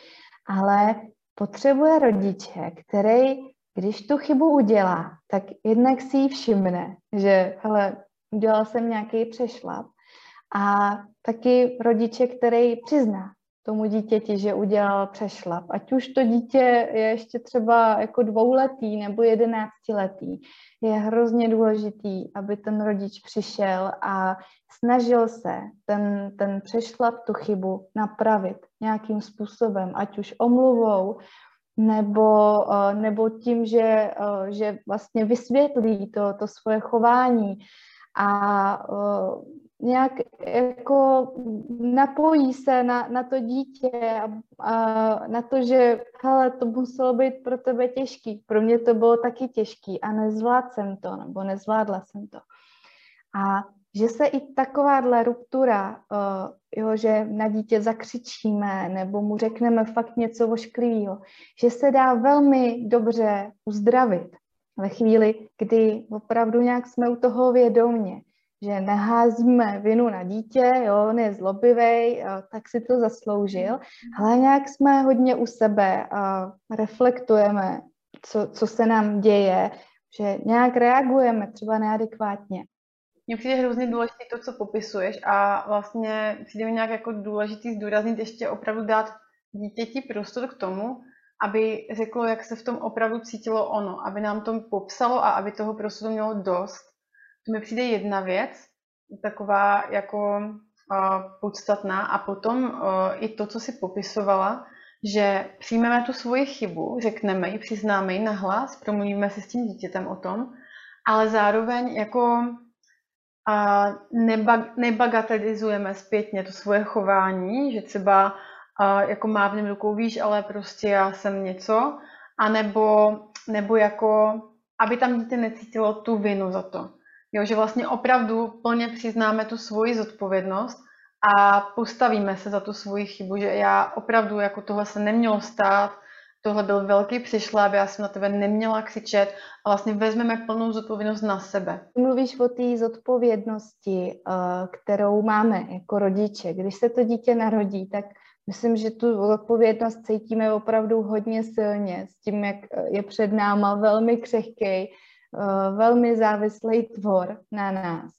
ale potřebuje rodiče, který, když tu chybu udělá, tak jednak si ji všimne, že hele, udělal jsem nějaký přešlap a taky rodiče, který přizná, tomu dítěti, že udělal přešlap. Ať už to dítě je ještě třeba jako dvouletý nebo jedenáctiletý, je hrozně důležitý, aby ten rodič přišel a snažil se ten, ten přešlap, tu chybu napravit nějakým způsobem, ať už omluvou, nebo, eh, nebo tím, že, eh, že vlastně vysvětlí to, to svoje chování a nějak jako napojí se na, na to dítě a, a na to, že hele, to muselo být pro tebe těžký. Pro mě to bylo taky těžký a nezvládl jsem to, nebo nezvládla jsem to. A že se i takováhle ruptura, uh, jo, že na dítě zakřičíme nebo mu řekneme fakt něco ošklivého, že se dá velmi dobře uzdravit ve chvíli, kdy opravdu nějak jsme u toho vědomě, že neházíme vinu na dítě, jo, on je zlobivý, tak si to zasloužil, ale nějak jsme hodně u sebe a reflektujeme, co, co se nám děje, že nějak reagujeme třeba neadekvátně. Mně přijde hrozně důležité to, co popisuješ a vlastně přijde mi nějak jako důležitý zdůraznit ještě opravdu dát dítěti prostor k tomu, aby řeklo, jak se v tom opravdu cítilo ono, aby nám to popsalo a aby toho prostoru mělo dost. To mi přijde jedna věc, taková jako uh, podstatná a potom uh, i to, co si popisovala, že přijmeme tu svoji chybu, řekneme ji, přiznáme ji nahlas, promluvíme si s tím dítětem o tom, ale zároveň jako a nebag, nebagatelizujeme zpětně to svoje chování, že třeba a, jako mávnem rukou, víš, ale prostě já jsem něco, anebo nebo jako, aby tam dítě necítilo tu vinu za to. Jo, že vlastně opravdu plně přiznáme tu svoji zodpovědnost a postavíme se za tu svoji chybu, že já opravdu jako tohle se nemělo stát, tohle byl velký přišláb, já jsem na tebe neměla křičet a vlastně vezmeme plnou zodpovědnost na sebe. Mluvíš o té zodpovědnosti, eh, kterou máme jako rodiče. Když se to dítě narodí, tak myslím, že tu zodpovědnost cítíme opravdu hodně silně s tím, jak je před náma velmi křehký, eh, velmi závislý tvor na nás.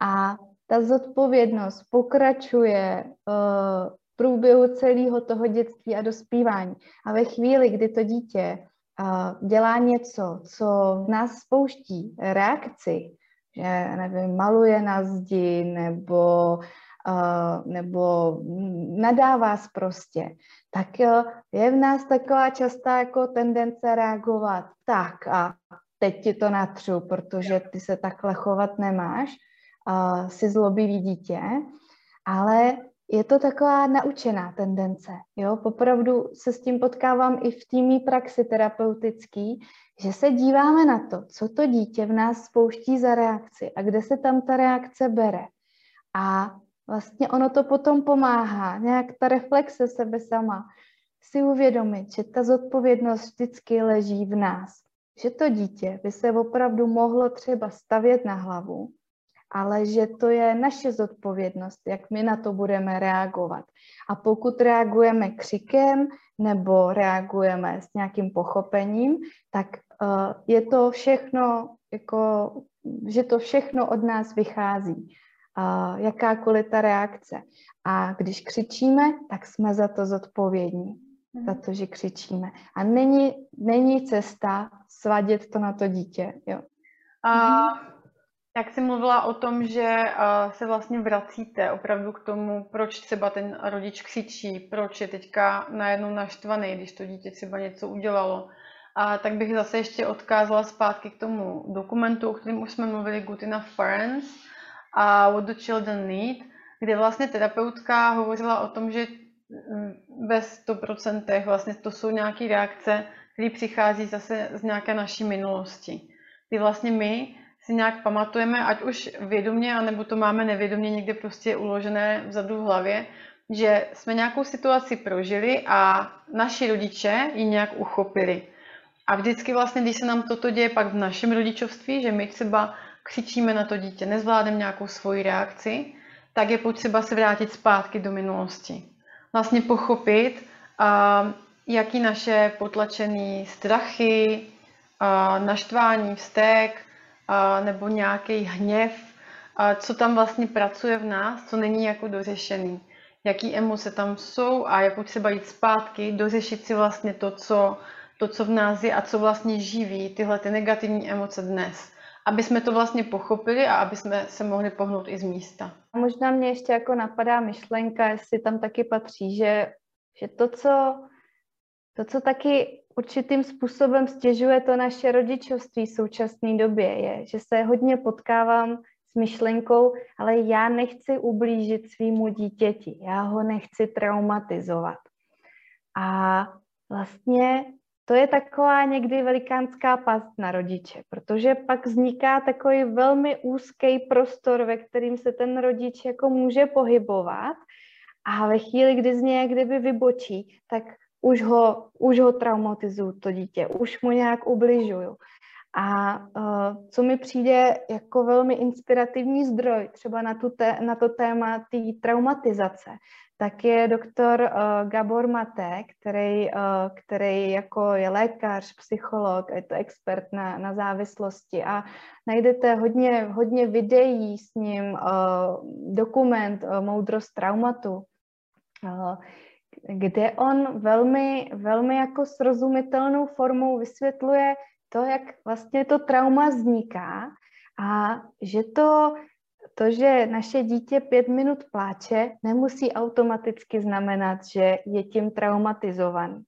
A ta zodpovědnost pokračuje eh, průběhu celého toho dětství a dospívání. A ve chvíli, kdy to dítě uh, dělá něco, co v nás spouští reakci, že nevím, maluje na zdi nebo, uh, nebo nadává prostě, tak uh, je v nás taková častá jako tendence reagovat tak a teď ti to natřu, protože ty se takhle chovat nemáš, uh, si zlobivý dítě, ale je to taková naučená tendence. Jo? Popravdu se s tím potkávám i v týmí praxi terapeutický, že se díváme na to, co to dítě v nás spouští za reakci a kde se tam ta reakce bere. A vlastně ono to potom pomáhá, nějak ta reflexe sebe sama, si uvědomit, že ta zodpovědnost vždycky leží v nás. Že to dítě by se opravdu mohlo třeba stavět na hlavu ale že to je naše zodpovědnost, jak my na to budeme reagovat. A pokud reagujeme křikem nebo reagujeme s nějakým pochopením, tak uh, je to všechno, jako, že to všechno od nás vychází. Uh, jakákoliv ta reakce. A když křičíme, tak jsme za to zodpovědní, mm. za to, že křičíme. A není, není cesta svadět to na to dítě. Jo. A jak jsi mluvila o tom, že se vlastně vracíte opravdu k tomu, proč třeba ten rodič křičí, proč je teďka najednou naštvaný, když to dítě třeba něco udělalo, a tak bych zase ještě odkázala zpátky k tomu dokumentu, o kterém už jsme mluvili, Good Enough Parents a What the Children Need, kde vlastně terapeutka hovořila o tom, že mm, ve 100% vlastně to jsou nějaké reakce, které přichází zase z nějaké naší minulosti. Kdy vlastně my si nějak pamatujeme, ať už vědomě, anebo to máme nevědomě někde prostě uložené vzadu v hlavě, že jsme nějakou situaci prožili a naši rodiče ji nějak uchopili. A vždycky vlastně, když se nám toto děje pak v našem rodičovství, že my třeba křičíme na to dítě, nezvládneme nějakou svoji reakci, tak je potřeba se vrátit zpátky do minulosti. Vlastně pochopit, jaký naše potlačené strachy, naštvání, vztek, nebo nějaký hněv, co tam vlastně pracuje v nás, co není jako dořešený. jaký emoce tam jsou a jak třeba jít zpátky, dořešit si vlastně to, co, to, co v nás je a co vlastně živí tyhle ty negativní emoce dnes. Aby jsme to vlastně pochopili a aby jsme se mohli pohnout i z místa. Možná mě ještě jako napadá myšlenka, jestli tam taky patří, že, že to, co, to, co taky určitým způsobem stěžuje to naše rodičovství v současné době, je, že se hodně potkávám s myšlenkou, ale já nechci ublížit svýmu dítěti, já ho nechci traumatizovat. A vlastně to je taková někdy velikánská past na rodiče, protože pak vzniká takový velmi úzký prostor, ve kterým se ten rodič jako může pohybovat a ve chvíli, kdy z něj kdyby vybočí, tak už ho, už ho traumatizuju, to dítě, už mu nějak ubližuju. A uh, co mi přijde jako velmi inspirativní zdroj třeba na, tu te, na to téma té traumatizace, tak je doktor uh, Gabor Mate, který, uh, který jako je lékař, psycholog, je to expert na, na závislosti a najdete hodně, hodně videí s ním, uh, dokument uh, Moudrost traumatu, uh, kde on velmi, velmi jako srozumitelnou formou vysvětluje to, jak vlastně to trauma vzniká a že to, to, že naše dítě pět minut pláče, nemusí automaticky znamenat, že je tím traumatizovaný.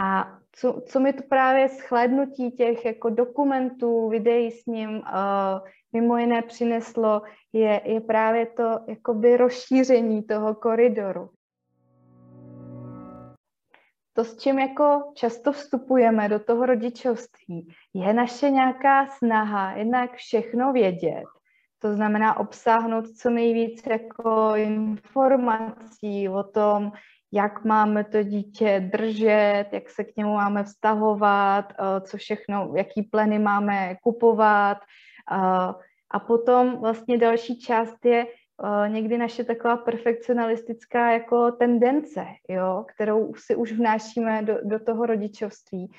A co, co mi to právě shlédnutí těch jako dokumentů, videí s ním uh, mimo jiné přineslo, je, je právě to jakoby rozšíření toho koridoru to, s čím jako často vstupujeme do toho rodičovství, je naše nějaká snaha jednak všechno vědět, to znamená obsáhnout co nejvíc jako informací o tom, jak máme to dítě držet, jak se k němu máme vztahovat, eh, co všechno, jaký pleny máme kupovat. Eh, a potom vlastně další část je někdy naše taková perfekcionalistická jako tendence, jo, kterou si už vnášíme do, do toho rodičovství,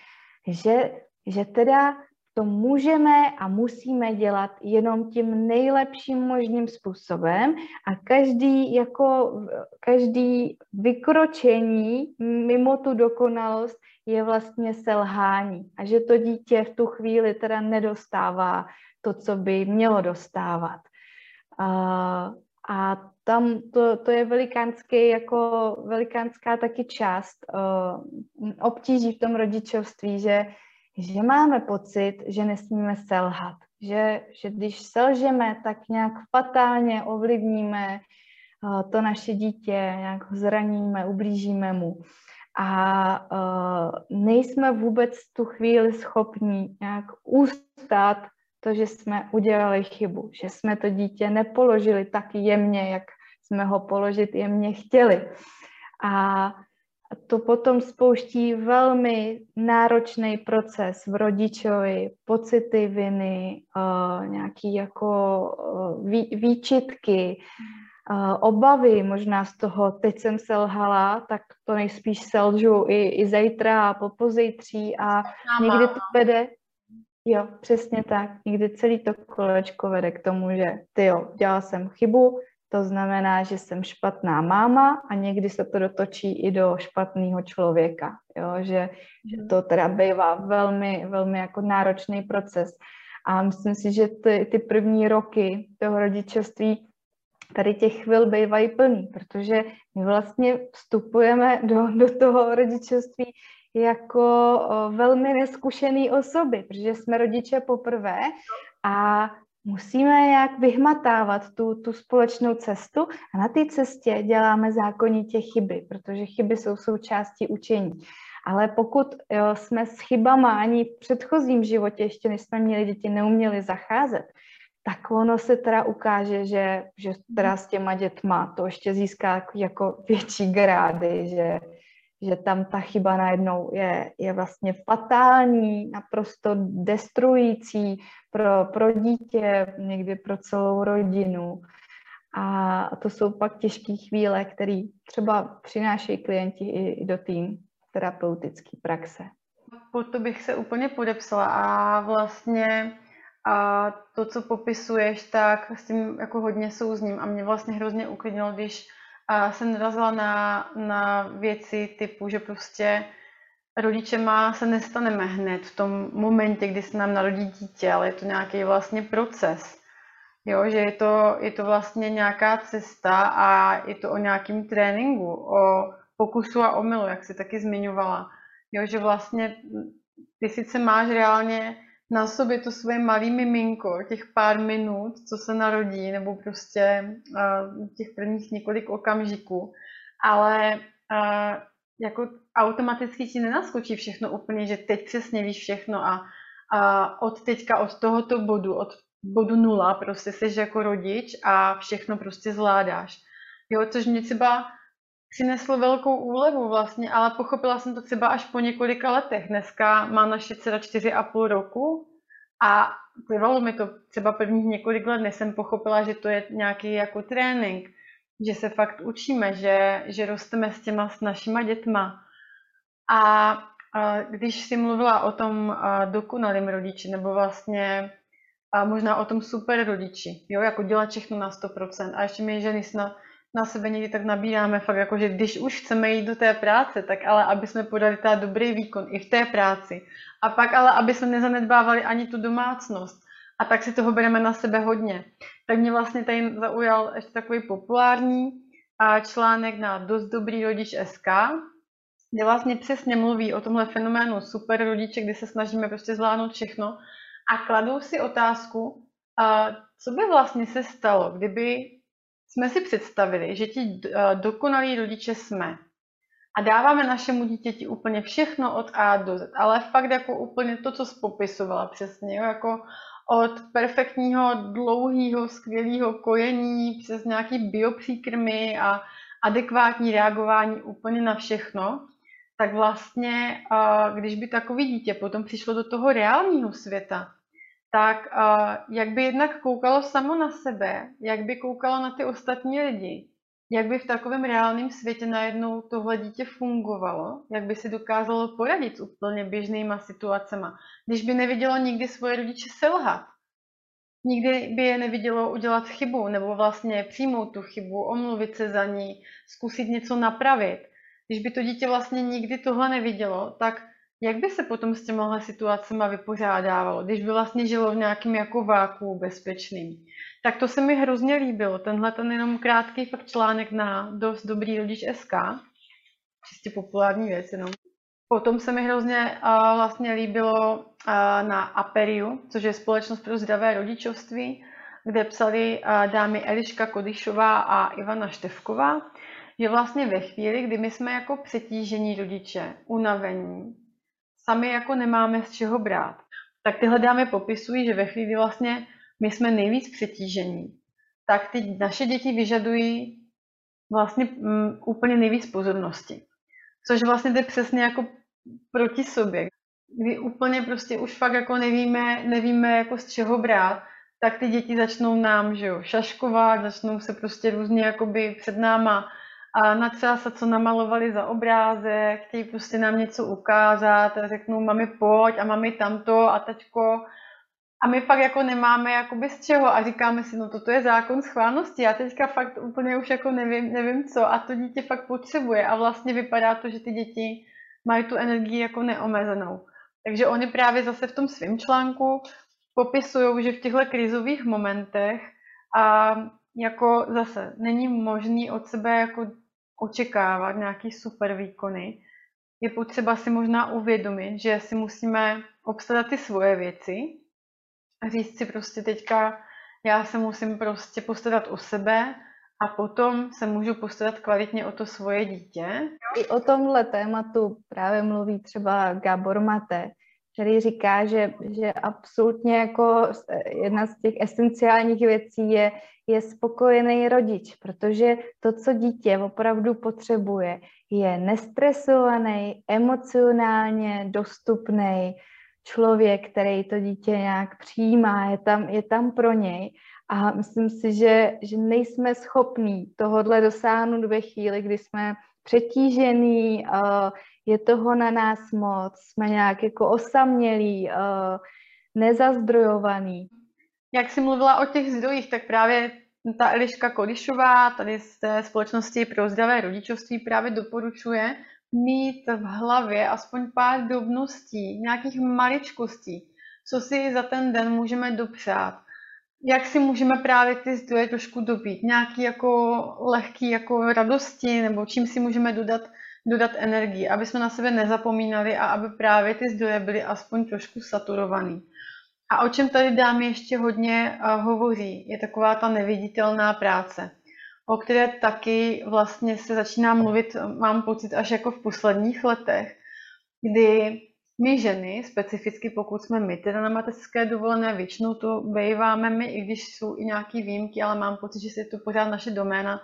že, že teda to můžeme a musíme dělat jenom tím nejlepším možným způsobem a každý, jako, každý vykročení mimo tu dokonalost je vlastně selhání a že to dítě v tu chvíli teda nedostává to, co by mělo dostávat. Uh, a tam to, to je velikánský, jako velikánská taky část uh, obtíží v tom rodičovství, že, že máme pocit, že nesmíme selhat. Že, že když selžeme, tak nějak fatálně ovlivníme uh, to naše dítě, nějak ho zraníme, ublížíme mu. A uh, nejsme vůbec tu chvíli schopní nějak ustát to, že jsme udělali chybu, že jsme to dítě nepoložili tak jemně, jak jsme ho položit jemně chtěli. A to potom spouští velmi náročný proces v rodičovi, pocity viny, uh, nějaký jako uh, vý, výčitky, uh, obavy. Možná z toho, teď jsem selhala, tak to nejspíš selžu i, i zítra a popozejtří a někdy to vede. Jo, přesně tak. Někdy celý to kolečko vede k tomu, že ty jo, dělala jsem chybu, to znamená, že jsem špatná máma a někdy se to dotočí i do špatného člověka, jo, že, že to teda bývá velmi, velmi jako náročný proces. A myslím si, že ty, ty první roky toho rodičovství tady těch chvil bývají plný, protože my vlastně vstupujeme do, do toho rodičovství jako velmi neskušený osoby, protože jsme rodiče poprvé a musíme nějak vyhmatávat tu, tu společnou cestu a na té cestě děláme zákonitě chyby, protože chyby jsou součástí učení. Ale pokud jo, jsme s chybama ani v předchozím životě, ještě než jsme měli děti, neuměli zacházet, tak ono se teda ukáže, že, že teda s těma dětma to ještě získá jako větší grády, že že tam ta chyba najednou je, je vlastně fatální, naprosto destruující pro, pro dítě, někdy pro celou rodinu. A to jsou pak těžké chvíle, které třeba přinášejí klienti i do tým terapeutické praxe. Po to bych se úplně podepsala a vlastně a to, co popisuješ, tak s tím jako hodně souzním a mě vlastně hrozně uklidnilo, když a jsem narazila na, na věci typu, že prostě rodičema se nestaneme hned v tom momentě, kdy se nám narodí dítě, ale je to nějaký vlastně proces. Jo, že je to, je to vlastně nějaká cesta a je to o nějakém tréninku, o pokusu a omylu, jak jsi taky zmiňovala. Jo, že vlastně ty sice máš reálně na sobě to svoje malý miminko, těch pár minut, co se narodí, nebo prostě uh, těch prvních několik okamžiků, ale uh, jako automaticky ti nenaskočí všechno úplně, že teď přesně víš všechno a, a od teďka, od tohoto bodu, od bodu nula prostě jsi jako rodič a všechno prostě zvládáš. Jo, což mě třeba přineslo velkou úlevu vlastně, ale pochopila jsem to třeba až po několika letech. Dneska má naše dcera čtyři a půl roku a trvalo mi to třeba prvních několik let, než jsem pochopila, že to je nějaký jako trénink, že se fakt učíme, že, že rosteme s těma s našima dětma. A, když si mluvila o tom dokonalém rodiči, nebo vlastně možná o tom super rodiči, jo, jako dělat všechno na 100%. A ještě my ženy snad na sebe někdy tak nabíráme fakt jako, že když už chceme jít do té práce, tak ale aby jsme podali ta dobrý výkon i v té práci. A pak ale, aby jsme nezanedbávali ani tu domácnost. A tak si toho bereme na sebe hodně. Tak mě vlastně tady zaujal ještě takový populární článek na Dost dobrý rodič SK, kde vlastně přesně mluví o tomhle fenoménu super rodiče, kdy se snažíme prostě zvládnout všechno a kladou si otázku, co by vlastně se stalo, kdyby jsme si představili, že ti eh, dokonalí rodiče jsme. A dáváme našemu dítěti úplně všechno od A do Z, ale fakt jako úplně to, co spopisovala přesně, jako od perfektního, dlouhého, skvělého kojení přes nějaký biopříkrmy a adekvátní reagování úplně na všechno, tak vlastně, eh, když by takový dítě potom přišlo do toho reálního světa, tak uh, jak by jednak koukalo samo na sebe, jak by koukalo na ty ostatní lidi, jak by v takovém reálném světě najednou tohle dítě fungovalo, jak by si dokázalo poradit s úplně běžnýma situacemi, když by nevidělo nikdy svoje rodiče selhat. Nikdy by je nevidělo udělat chybu, nebo vlastně přijmout tu chybu, omluvit se za ní, zkusit něco napravit. Když by to dítě vlastně nikdy tohle nevidělo, tak jak by se potom s těmihle situacemi vypořádávalo, když by vlastně žilo v nějakém jako váku bezpečným? Tak to se mi hrozně líbilo. Tenhle ten jenom krátký fakt článek na dost dobrý rodič SK. Čistě populární věc jenom. Potom se mi hrozně uh, vlastně líbilo uh, na Aperiu, což je společnost pro zdravé rodičovství, kde psali uh, dámy Eliška Kodyšová a Ivana Števková, že vlastně ve chvíli, kdy my jsme jako přetížení rodiče, unavení, sami jako nemáme z čeho brát. Tak tyhle dámy popisují, že ve chvíli vlastně my jsme nejvíc přetížení, tak ty naše děti vyžadují vlastně mm, úplně nejvíc pozornosti. Což vlastně jde přesně jako proti sobě. Kdy úplně prostě už fakt jako nevíme, nevíme jako z čeho brát, tak ty děti začnou nám, že jo, šaškovat, začnou se prostě různě jakoby před náma a natřásat, co namalovali za obrázek, chtějí prostě nám něco ukázat, a řeknou mami pojď a mami tamto a taťko. A my fakt jako nemáme jakoby z čeho a říkáme si, no toto je zákon schválnosti, já teďka fakt úplně už jako nevím, nevím co a to dítě fakt potřebuje a vlastně vypadá to, že ty děti mají tu energii jako neomezenou. Takže oni právě zase v tom svém článku popisují, že v těchto krizových momentech a jako zase není možný od sebe jako očekávat nějaký super výkony, je potřeba si možná uvědomit, že si musíme obstarat ty svoje věci a říct si prostě teďka, já se musím prostě postarat o sebe a potom se můžu postarat kvalitně o to svoje dítě. I o tomhle tématu právě mluví třeba Gabor Mate, který říká, že, že absolutně jako jedna z těch esenciálních věcí je, je spokojený rodič, protože to, co dítě opravdu potřebuje, je nestresovaný, emocionálně dostupný člověk, který to dítě nějak přijímá, je tam, je tam pro něj. A myslím si, že, že nejsme schopní tohodle dosáhnout ve chvíli, kdy jsme přetížený, uh, je toho na nás moc, jsme nějak jako osamělí, uh, nezazdrojovaný. Jak jsi mluvila o těch zdrojích, tak právě ta Eliška Kodišová tady z té společnosti pro zdravé rodičovství právě doporučuje mít v hlavě aspoň pár drobností, nějakých maličkostí, co si za ten den můžeme dopřát. Jak si můžeme právě ty zdroje trošku dobít, nějaký jako lehký jako radosti, nebo čím si můžeme dodat, dodat energii, aby jsme na sebe nezapomínali a aby právě ty zdroje byly aspoň trošku saturovaný. A o čem tady dámy ještě hodně uh, hovoří, je taková ta neviditelná práce, o které taky vlastně se začíná mluvit, mám pocit, až jako v posledních letech, kdy my ženy, specificky pokud jsme my teda na mateřské dovolené, většinou to býváme my, i když jsou i nějaké výjimky, ale mám pocit, že je to pořád naše doména,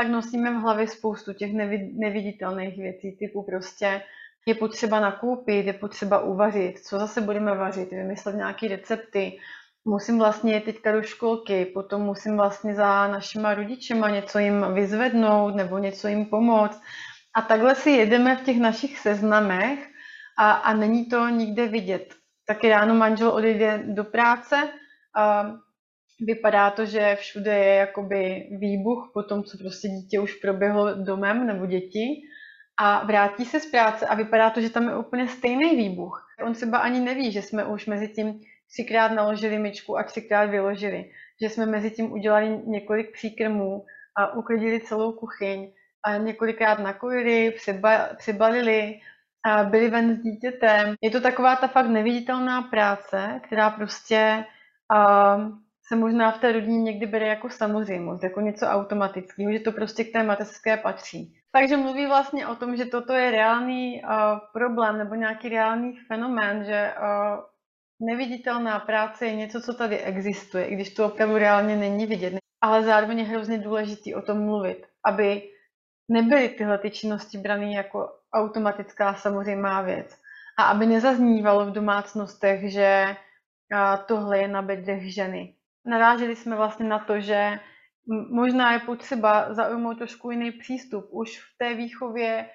tak nosíme v hlavě spoustu těch neviditelných věcí, typu prostě je potřeba nakoupit, je potřeba uvařit, co zase budeme vařit, vymyslet nějaké recepty, musím vlastně jít teďka do školky, potom musím vlastně za našima rodičema něco jim vyzvednout nebo něco jim pomoct. A takhle si jedeme v těch našich seznamech a, a není to nikde vidět. Taky ráno manžel odejde do práce a vypadá to, že všude je jakoby výbuch po tom, co prostě dítě už proběhlo domem nebo děti a vrátí se z práce a vypadá to, že tam je úplně stejný výbuch. On třeba ani neví, že jsme už mezi tím třikrát naložili myčku a třikrát vyložili. Že jsme mezi tím udělali několik příkrmů a uklidili celou kuchyň a několikrát nakojili, přeba, přebalili, a byli ven s dítětem. Je to taková ta fakt neviditelná práce, která prostě uh, se možná v té rodině někdy bere jako samozřejmost, jako něco automatického, že to prostě k té mateřské patří. Takže mluví vlastně o tom, že toto je reálný uh, problém nebo nějaký reálný fenomén, že uh, neviditelná práce je něco, co tady existuje, i když to opravdu reálně není vidět. Ale zároveň je hrozně důležitý o tom mluvit, aby nebyly tyhle ty činnosti brané jako automatická samozřejmá věc. A aby nezaznívalo v domácnostech, že tohle je na bedrech ženy. Naráželi jsme vlastně na to, že možná je potřeba zaujmout trošku jiný přístup už v té výchově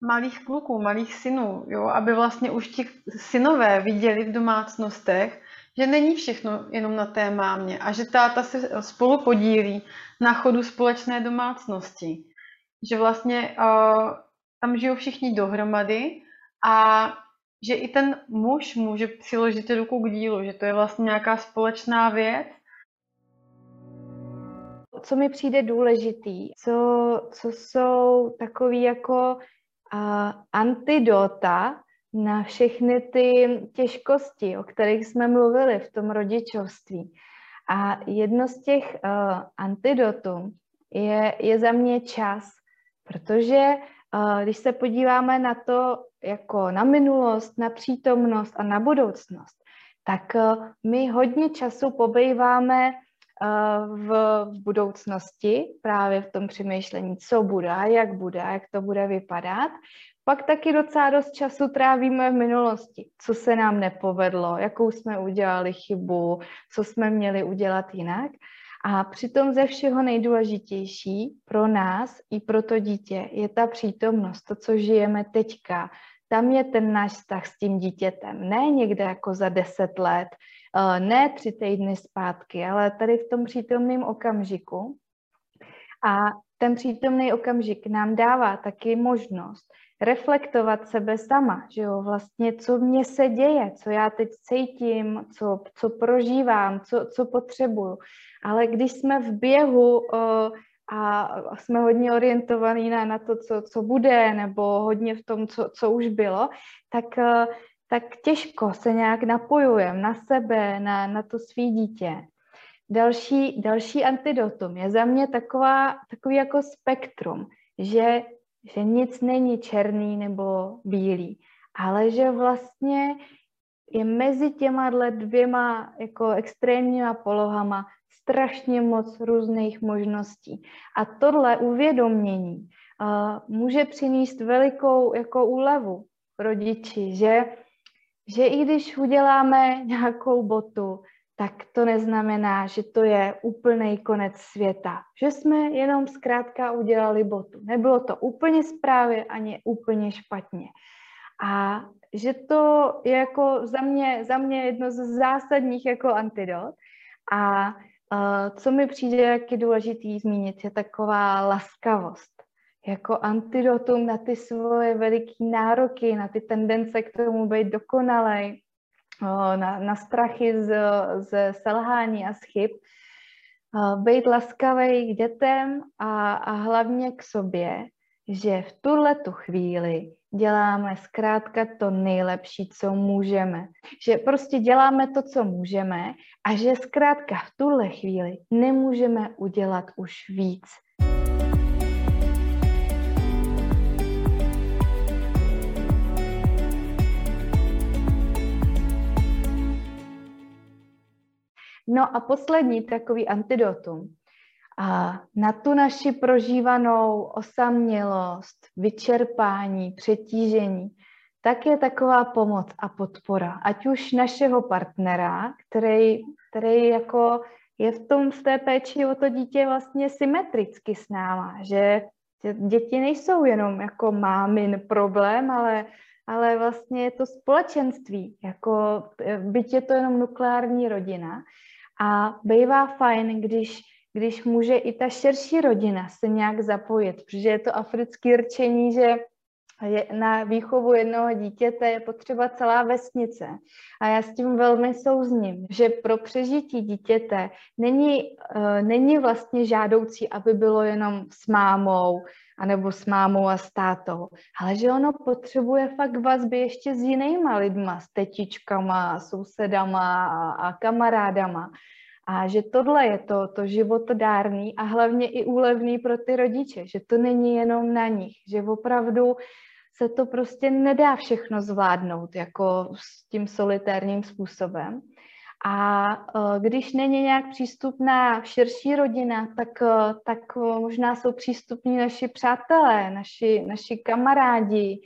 malých kluků, malých synů, jo? aby vlastně už ti synové viděli v domácnostech, že není všechno jenom na té mámě a že táta se spolu podílí na chodu společné domácnosti. Že vlastně uh, tam žijou všichni dohromady a že i ten muž může přiložit ruku k dílu, že to je vlastně nějaká společná věc. Co mi přijde důležitý, co, co jsou takový jako uh, antidota na všechny ty těžkosti, o kterých jsme mluvili v tom rodičovství. A jedno z těch uh, antidotů je, je za mě čas, protože uh, když se podíváme na to jako na minulost, na přítomnost a na budoucnost, tak uh, my hodně času pobejváme v, v budoucnosti, právě v tom přemýšlení, co bude, jak bude, jak to bude vypadat. Pak taky docela dost času trávíme v minulosti, co se nám nepovedlo, jakou jsme udělali chybu, co jsme měli udělat jinak. A přitom ze všeho nejdůležitější pro nás i pro to dítě je ta přítomnost, to, co žijeme teďka. Tam je ten náš vztah s tím dítětem, ne někde jako za deset let, Eh, ne tři týdny zpátky, ale tady v tom přítomném okamžiku. A ten přítomný okamžik nám dává taky možnost reflektovat sebe sama, že jo, vlastně, co mně se děje, co já teď cítím, co, co prožívám, co, co potřebuju. Ale když jsme v běhu uh, a jsme hodně orientovaní na, na to, co, co bude, nebo hodně v tom, co, co už bylo, tak uh, tak těžko se nějak napojujeme na sebe, na, na to svý dítě. Další, další antidotum je za mě taková, takový jako spektrum, že, že nic není černý nebo bílý, ale že vlastně je mezi těma dvěma jako extrémníma polohama strašně moc různých možností. A tohle uvědomění uh, může přinést velikou jako úlevu rodiči, že že i když uděláme nějakou botu, tak to neznamená, že to je úplný konec světa. Že jsme jenom zkrátka udělali botu. Nebylo to úplně správně ani úplně špatně. A že to je jako za mě, za mě jedno z zásadních jako antidot. A co mi přijde, je důležitý zmínit, je taková laskavost. Jako antidotum na ty svoje veliké nároky, na ty tendence k tomu být dokonalej, na, na strachy z, z selhání a z chyb. Být laskavý k dětem a, a hlavně k sobě, že v tuhle tu chvíli děláme zkrátka to nejlepší, co můžeme. Že prostě děláme to, co můžeme a že zkrátka v tuhle chvíli nemůžeme udělat už víc. No a poslední takový antidotum. A na tu naši prožívanou osamělost, vyčerpání, přetížení, tak je taková pomoc a podpora, ať už našeho partnera, který, který jako je v tom v té péči o to dítě vlastně symetricky s náma, že děti nejsou jenom jako mámin problém, ale, ale vlastně je to společenství, jako byť je to jenom nukleární rodina a bývá fajn, když když může i ta širší rodina se nějak zapojit, protože je to africké rčení, že je, na výchovu jednoho dítěte je potřeba celá vesnice. A já s tím velmi souzním, že pro přežití dítěte není, uh, není vlastně žádoucí, aby bylo jenom s mámou, anebo s mámou a s tátou, ale že ono potřebuje fakt vazby ještě s jinýma lidma, s tetičkama, sousedama a, a kamarádama. A že tohle je to, to životodárný a hlavně i úlevný pro ty rodiče, že to není jenom na nich, že opravdu se to prostě nedá všechno zvládnout jako s tím solitérním způsobem. A e, když není nějak přístupná širší rodina, tak, e, tak e, možná jsou přístupní naši přátelé, naši, naši kamarádi,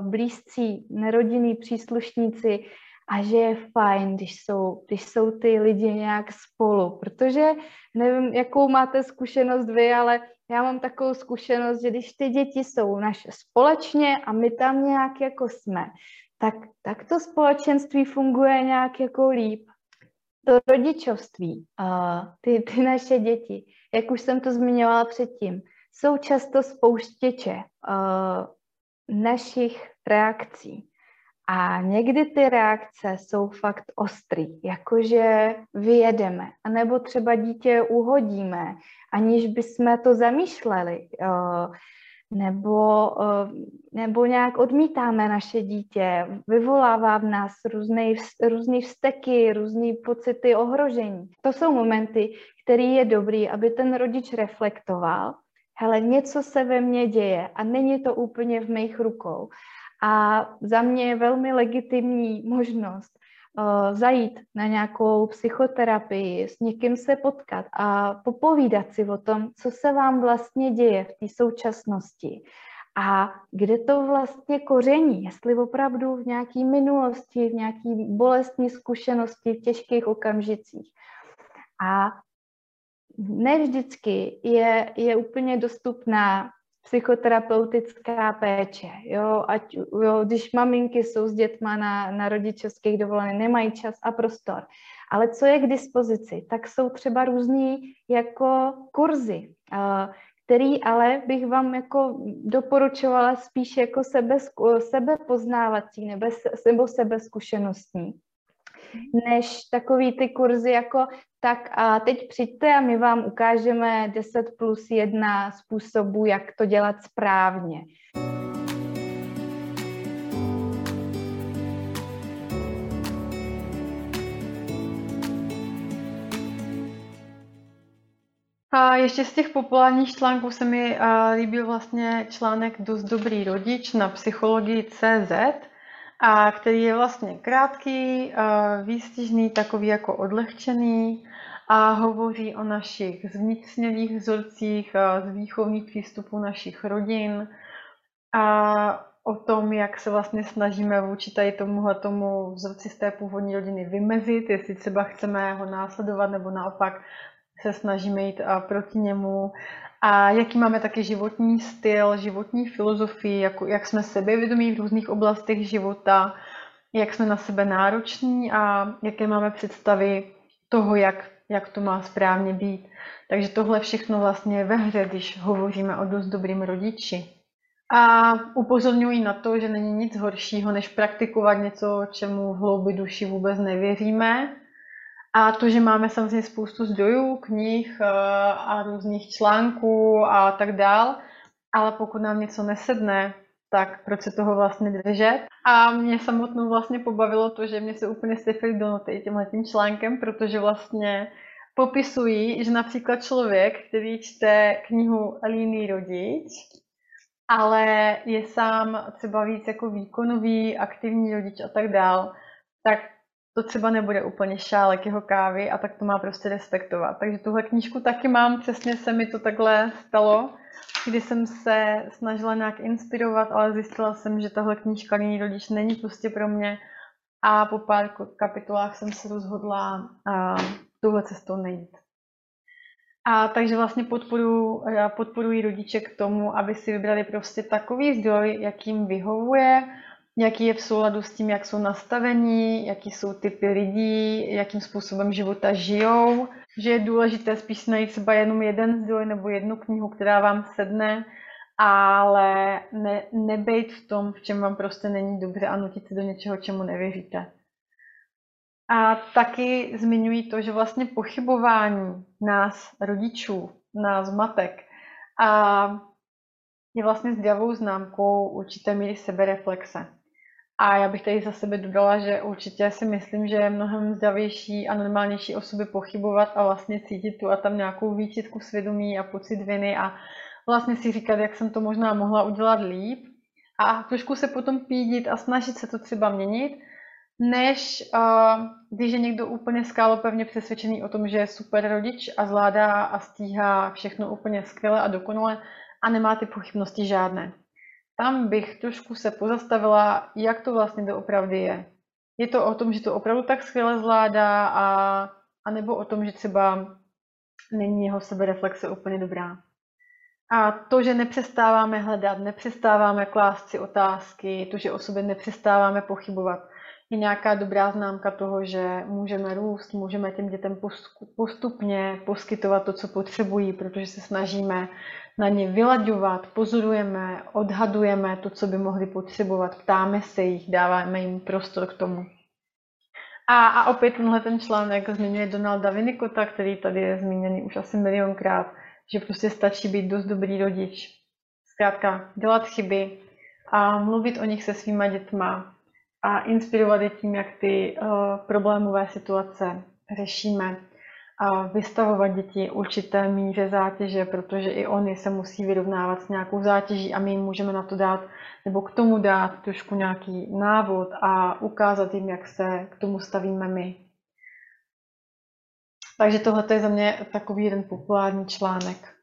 blízcí, nerodinní příslušníci, a že je fajn, když jsou, když jsou ty lidi nějak spolu, protože nevím, jakou máte zkušenost vy, ale já mám takovou zkušenost, že když ty děti jsou naše společně a my tam nějak jako jsme, tak, tak to společenství funguje nějak jako líp. To rodičovství, uh, ty, ty naše děti, jak už jsem to zmiňovala předtím, jsou často spouštěče uh, našich reakcí. A někdy ty reakce jsou fakt ostrý, jakože vyjedeme, anebo třeba dítě uhodíme, aniž bychom to zamýšleli, nebo, nebo nějak odmítáme naše dítě, vyvolává v nás různé, různé vzteky, různé pocity ohrožení. To jsou momenty, které je dobrý, aby ten rodič reflektoval, hele, něco se ve mně děje a není to úplně v mých rukou. A za mě je velmi legitimní možnost zajít na nějakou psychoterapii, s někým se potkat a popovídat si o tom, co se vám vlastně děje v té současnosti a kde to vlastně koření, jestli opravdu v nějaké minulosti, v nějaké bolestní zkušenosti, v těžkých okamžicích. A ne vždycky je, je úplně dostupná psychoterapeutická péče, jo, ať, jo, když maminky jsou s dětma na, na rodičovských dovolených, nemají čas a prostor. Ale co je k dispozici, tak jsou třeba různý jako kurzy, který ale bych vám jako doporučovala spíš jako sebe, sebepoznávací nebo, nebo sebezkušenostní než takový ty kurzy jako tak a teď přijďte a my vám ukážeme 10 plus 1 způsobů, jak to dělat správně. A ještě z těch populárních článků se mi líbil vlastně článek Dost dobrý rodič na psychologii CZ, a který je vlastně krátký, výstižný, takový jako odlehčený a hovoří o našich zvnitřnělých vzorcích, z výchovních přístupů našich rodin a o tom, jak se vlastně snažíme vůči tady tomuhle tomu vzorci z té původní rodiny vymezit, jestli třeba chceme ho následovat nebo naopak se snažíme jít proti němu a jaký máme taky životní styl, životní filozofii, jak, jak jsme sebevědomí v různých oblastech života, jak jsme na sebe nároční a jaké máme představy toho, jak jak to má správně být. Takže tohle všechno vlastně je ve hře, když hovoříme o dost dobrým rodiči. A upozorňuji na to, že není nic horšího, než praktikovat něco, čemu v hloubi duši vůbec nevěříme. A to, že máme samozřejmě spoustu zdrojů, knih eh, a různých článků a tak dál, ale pokud nám něco nesedne, tak proč se toho vlastně držet? A mě samotnou vlastně pobavilo to, že mě se úplně stefili do noty tímhle tím článkem, protože vlastně popisují, že například člověk, který čte knihu Líný rodič, ale je sám třeba víc jako výkonový, aktivní rodič a tak dál, tak to třeba nebude úplně šálek jeho kávy a tak to má prostě respektovat. Takže tuhle knížku taky mám, přesně se mi to takhle stalo, kdy jsem se snažila nějak inspirovat, ale zjistila jsem, že tahle knížka Líný rodič není prostě pro mě a po pár kapitolách jsem se rozhodla uh, tuhle cestou nejít. A takže vlastně podporu, podporuji rodiče k tomu, aby si vybrali prostě takový zdroj, jakým vyhovuje, jaký je v souladu s tím, jak jsou nastavení, jaký jsou typy lidí, jakým způsobem života žijou, že je důležité spíš najít třeba jenom jeden zdroj nebo jednu knihu, která vám sedne, ale ne, nebejt v tom, v čem vám prostě není dobře a nutit se do něčeho, čemu nevěříte. A taky zmiňují to, že vlastně pochybování nás, rodičů, nás matek, a je vlastně zdravou známkou určité míry sebereflexe. A já bych tady za sebe dodala, že určitě si myslím, že je mnohem zdravější a normálnější osoby pochybovat a vlastně cítit tu a tam nějakou výčitku svědomí a pocit viny a vlastně si říkat, jak jsem to možná mohla udělat líp a trošku se potom pídit a snažit se to třeba měnit, než uh, když je někdo úplně skálopevně přesvědčený o tom, že je super rodič a zvládá a stíhá všechno úplně skvěle a dokonale a nemá ty pochybnosti žádné. Tam bych trošku se pozastavila, jak to vlastně doopravdy je. Je to o tom, že to opravdu tak skvěle zvládá a, a nebo o tom, že třeba není jeho sebereflexe úplně dobrá. A to, že nepřestáváme hledat, nepřestáváme klást si otázky, to, že o sobě nepřestáváme pochybovat, je nějaká dobrá známka toho, že můžeme růst, můžeme těm dětem postupně poskytovat to, co potřebují, protože se snažíme na ně vylaďovat, pozorujeme, odhadujeme to, co by mohli potřebovat, ptáme se jich, dáváme jim prostor k tomu. A, a opět tenhle ten článek zmiňuje Donalda Winnicota, který tady je zmíněný už asi milionkrát, že prostě stačí být dost dobrý rodič. Zkrátka dělat chyby a mluvit o nich se svýma dětma, a inspirovat je tím, jak ty uh, problémové situace řešíme. A vystavovat děti určité míře zátěže, protože i oni se musí vyrovnávat s nějakou zátěží a my jim můžeme na to dát, nebo k tomu dát trošku nějaký návod a ukázat jim, jak se k tomu stavíme my. Takže tohle je za mě takový jeden populární článek.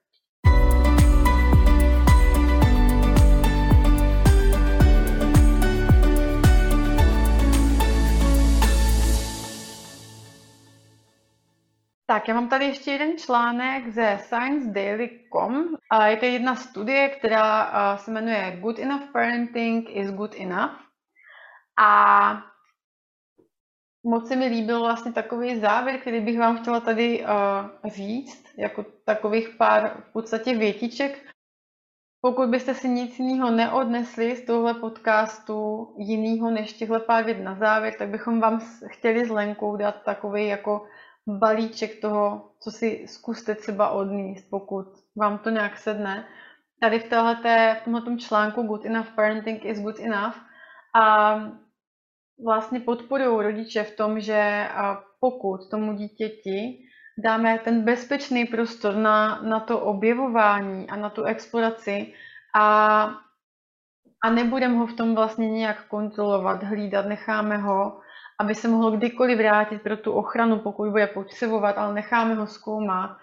Tak, já mám tady ještě jeden článek ze ScienceDaily.com. Je to jedna studie, která se jmenuje Good Enough Parenting is Good Enough. A moc se mi líbil vlastně takový závěr, který bych vám chtěla tady říct, jako takových pár v podstatě větiček. Pokud byste si nic jiného neodnesli z tohle podcastu jiného než těchto pár věd na závěr, tak bychom vám chtěli s Lenkou dát takový jako balíček toho, co si zkuste třeba odníst, pokud vám to nějak sedne. Tady v, téhleté, v tomhle článku Good Enough Parenting is Good Enough a vlastně podporují rodiče v tom, že pokud tomu dítěti dáme ten bezpečný prostor na, na to objevování a na tu exploraci a, a nebudeme ho v tom vlastně nějak kontrolovat, hlídat, necháme ho aby se mohlo kdykoliv vrátit pro tu ochranu, pokud bude potřebovat, ale necháme ho zkoumat,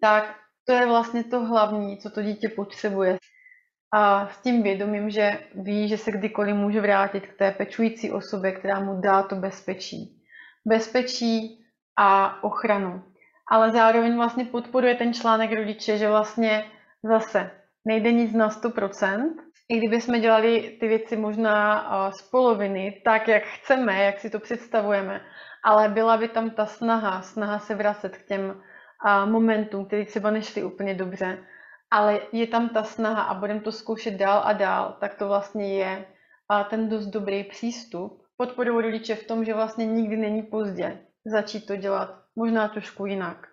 tak to je vlastně to hlavní, co to dítě potřebuje. A s tím vědomím, že ví, že se kdykoliv může vrátit k té pečující osobě, která mu dá to bezpečí. Bezpečí a ochranu. Ale zároveň vlastně podporuje ten článek rodiče, že vlastně zase nejde nic na 100%, i kdyby jsme dělali ty věci možná uh, z poloviny, tak jak chceme, jak si to představujeme, ale byla by tam ta snaha, snaha se vracet k těm uh, momentům, které třeba nešly úplně dobře, ale je tam ta snaha a budeme to zkoušet dál a dál, tak to vlastně je uh, ten dost dobrý přístup. Podporuji rodiče v tom, že vlastně nikdy není pozdě začít to dělat možná trošku jinak.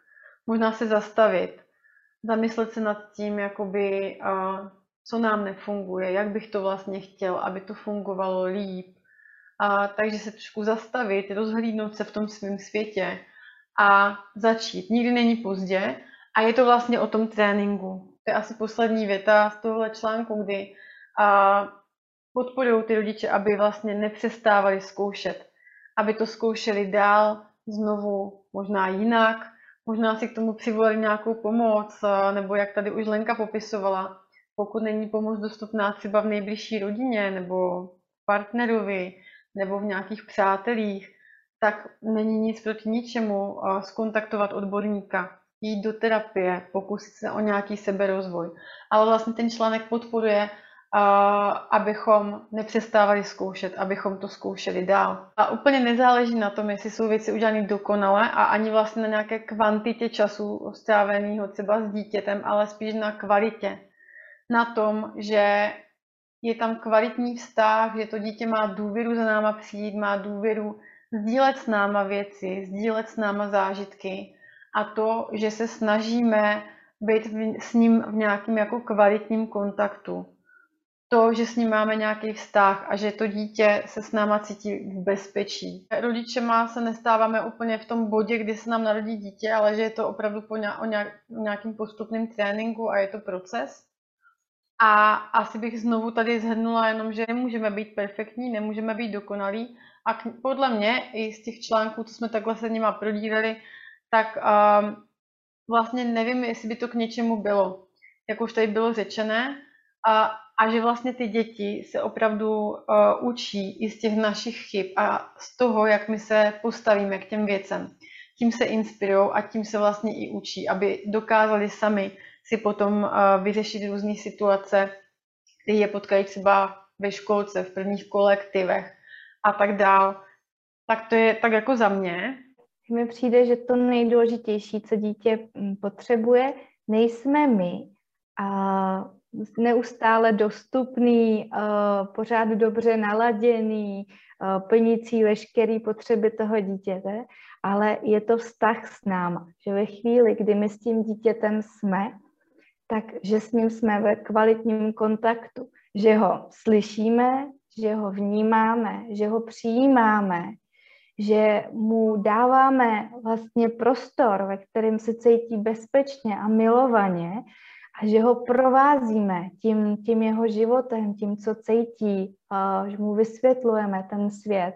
Možná se zastavit, zamyslet se nad tím, jakoby, co nám nefunguje, jak bych to vlastně chtěl, aby to fungovalo líp. A, takže se trošku zastavit, rozhlídnout se v tom svém světě a začít. Nikdy není pozdě a je to vlastně o tom tréninku. To je asi poslední věta z tohohle článku, kdy a, podporují ty rodiče, aby vlastně nepřestávali zkoušet, aby to zkoušeli dál, znovu, možná jinak, možná si k tomu přivolili nějakou pomoc, nebo jak tady už Lenka popisovala, pokud není pomoc dostupná třeba v nejbližší rodině nebo partnerovi nebo v nějakých přátelích, tak není nic proti ničemu skontaktovat odborníka, jít do terapie, pokusit se o nějaký seberozvoj. Ale vlastně ten článek podporuje, abychom nepřestávali zkoušet, abychom to zkoušeli dál. A úplně nezáleží na tom, jestli jsou věci udělané dokonale a ani vlastně na nějaké kvantitě času stráveného třeba s dítětem, ale spíš na kvalitě na tom, že je tam kvalitní vztah, že to dítě má důvěru za náma přijít, má důvěru sdílet s náma věci, sdílet s náma zážitky a to, že se snažíme být s ním v nějakém jako kvalitním kontaktu. To, že s ním máme nějaký vztah a že to dítě se s náma cítí v bezpečí. Rodiče má se nestáváme úplně v tom bodě, kdy se nám narodí dítě, ale že je to opravdu po nějakým postupným tréninku a je to proces. A asi bych znovu tady zhrnula jenom, že nemůžeme být perfektní, nemůžeme být dokonalí. A k, podle mě i z těch článků, co jsme takhle se nima prodírali, tak um, vlastně nevím, jestli by to k něčemu bylo. Jak už tady bylo řečené. A, a že vlastně ty děti se opravdu uh, učí i z těch našich chyb a z toho, jak my se postavíme k těm věcem. Tím se inspirují a tím se vlastně i učí, aby dokázali sami si potom vyřešit různé situace, kdy je potkají třeba ve školce, v prvních kolektivech a tak dál. Tak to je tak jako za mě. Mně přijde, že to nejdůležitější, co dítě mm, potřebuje, nejsme my a neustále dostupný, pořád dobře naladěný, plnící veškeré potřeby toho dítěte, ale je to vztah s náma, že ve chvíli, kdy my s tím dítětem jsme, tak že s ním jsme ve kvalitním kontaktu, že ho slyšíme, že ho vnímáme, že ho přijímáme, že mu dáváme vlastně prostor, ve kterém se cítí bezpečně a milovaně a že ho provázíme tím, tím jeho životem, tím, co cítí, a že mu vysvětlujeme ten svět,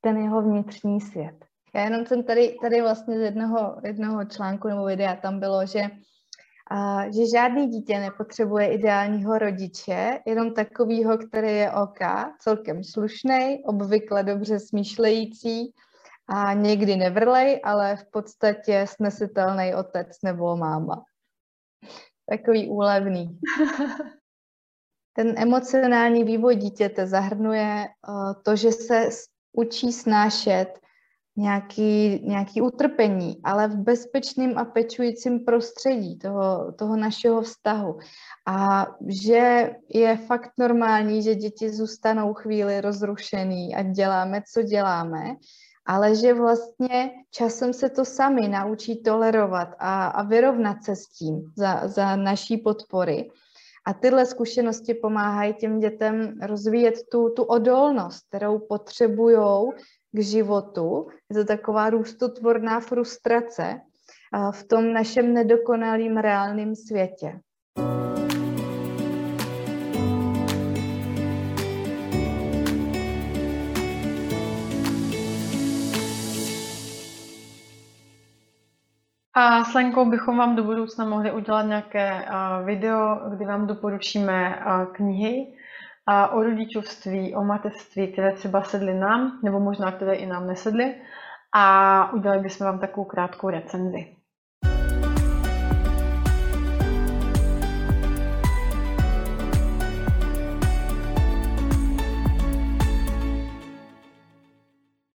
ten jeho vnitřní svět. Já jenom jsem tady, tady vlastně z jednoho, jednoho článku nebo videa tam bylo, že a že žádný dítě nepotřebuje ideálního rodiče, jenom takovýho, který je oka, celkem slušný, obvykle dobře smýšlející a někdy nevrlej, ale v podstatě snesitelný otec nebo máma. Takový úlevný. Ten emocionální vývoj dítěte zahrnuje uh, to, že se učí snášet nějaký, nějaký utrpení, ale v bezpečném a pečujícím prostředí toho, toho našeho vztahu. A že je fakt normální, že děti zůstanou chvíli rozrušený a děláme, co děláme, ale že vlastně časem se to sami naučí tolerovat a, a vyrovnat se s tím za, za naší podpory. A tyhle zkušenosti pomáhají těm dětem rozvíjet tu, tu odolnost, kterou potřebují k životu. Je to taková růstotvorná frustrace v tom našem nedokonalém reálném světě. A s Lenkou bychom vám do budoucna mohli udělat nějaké video, kdy vám doporučíme knihy, a o rodičovství, o mateřství, které třeba sedly nám, nebo možná které i nám nesedly. A udělali bychom vám takovou krátkou recenzi.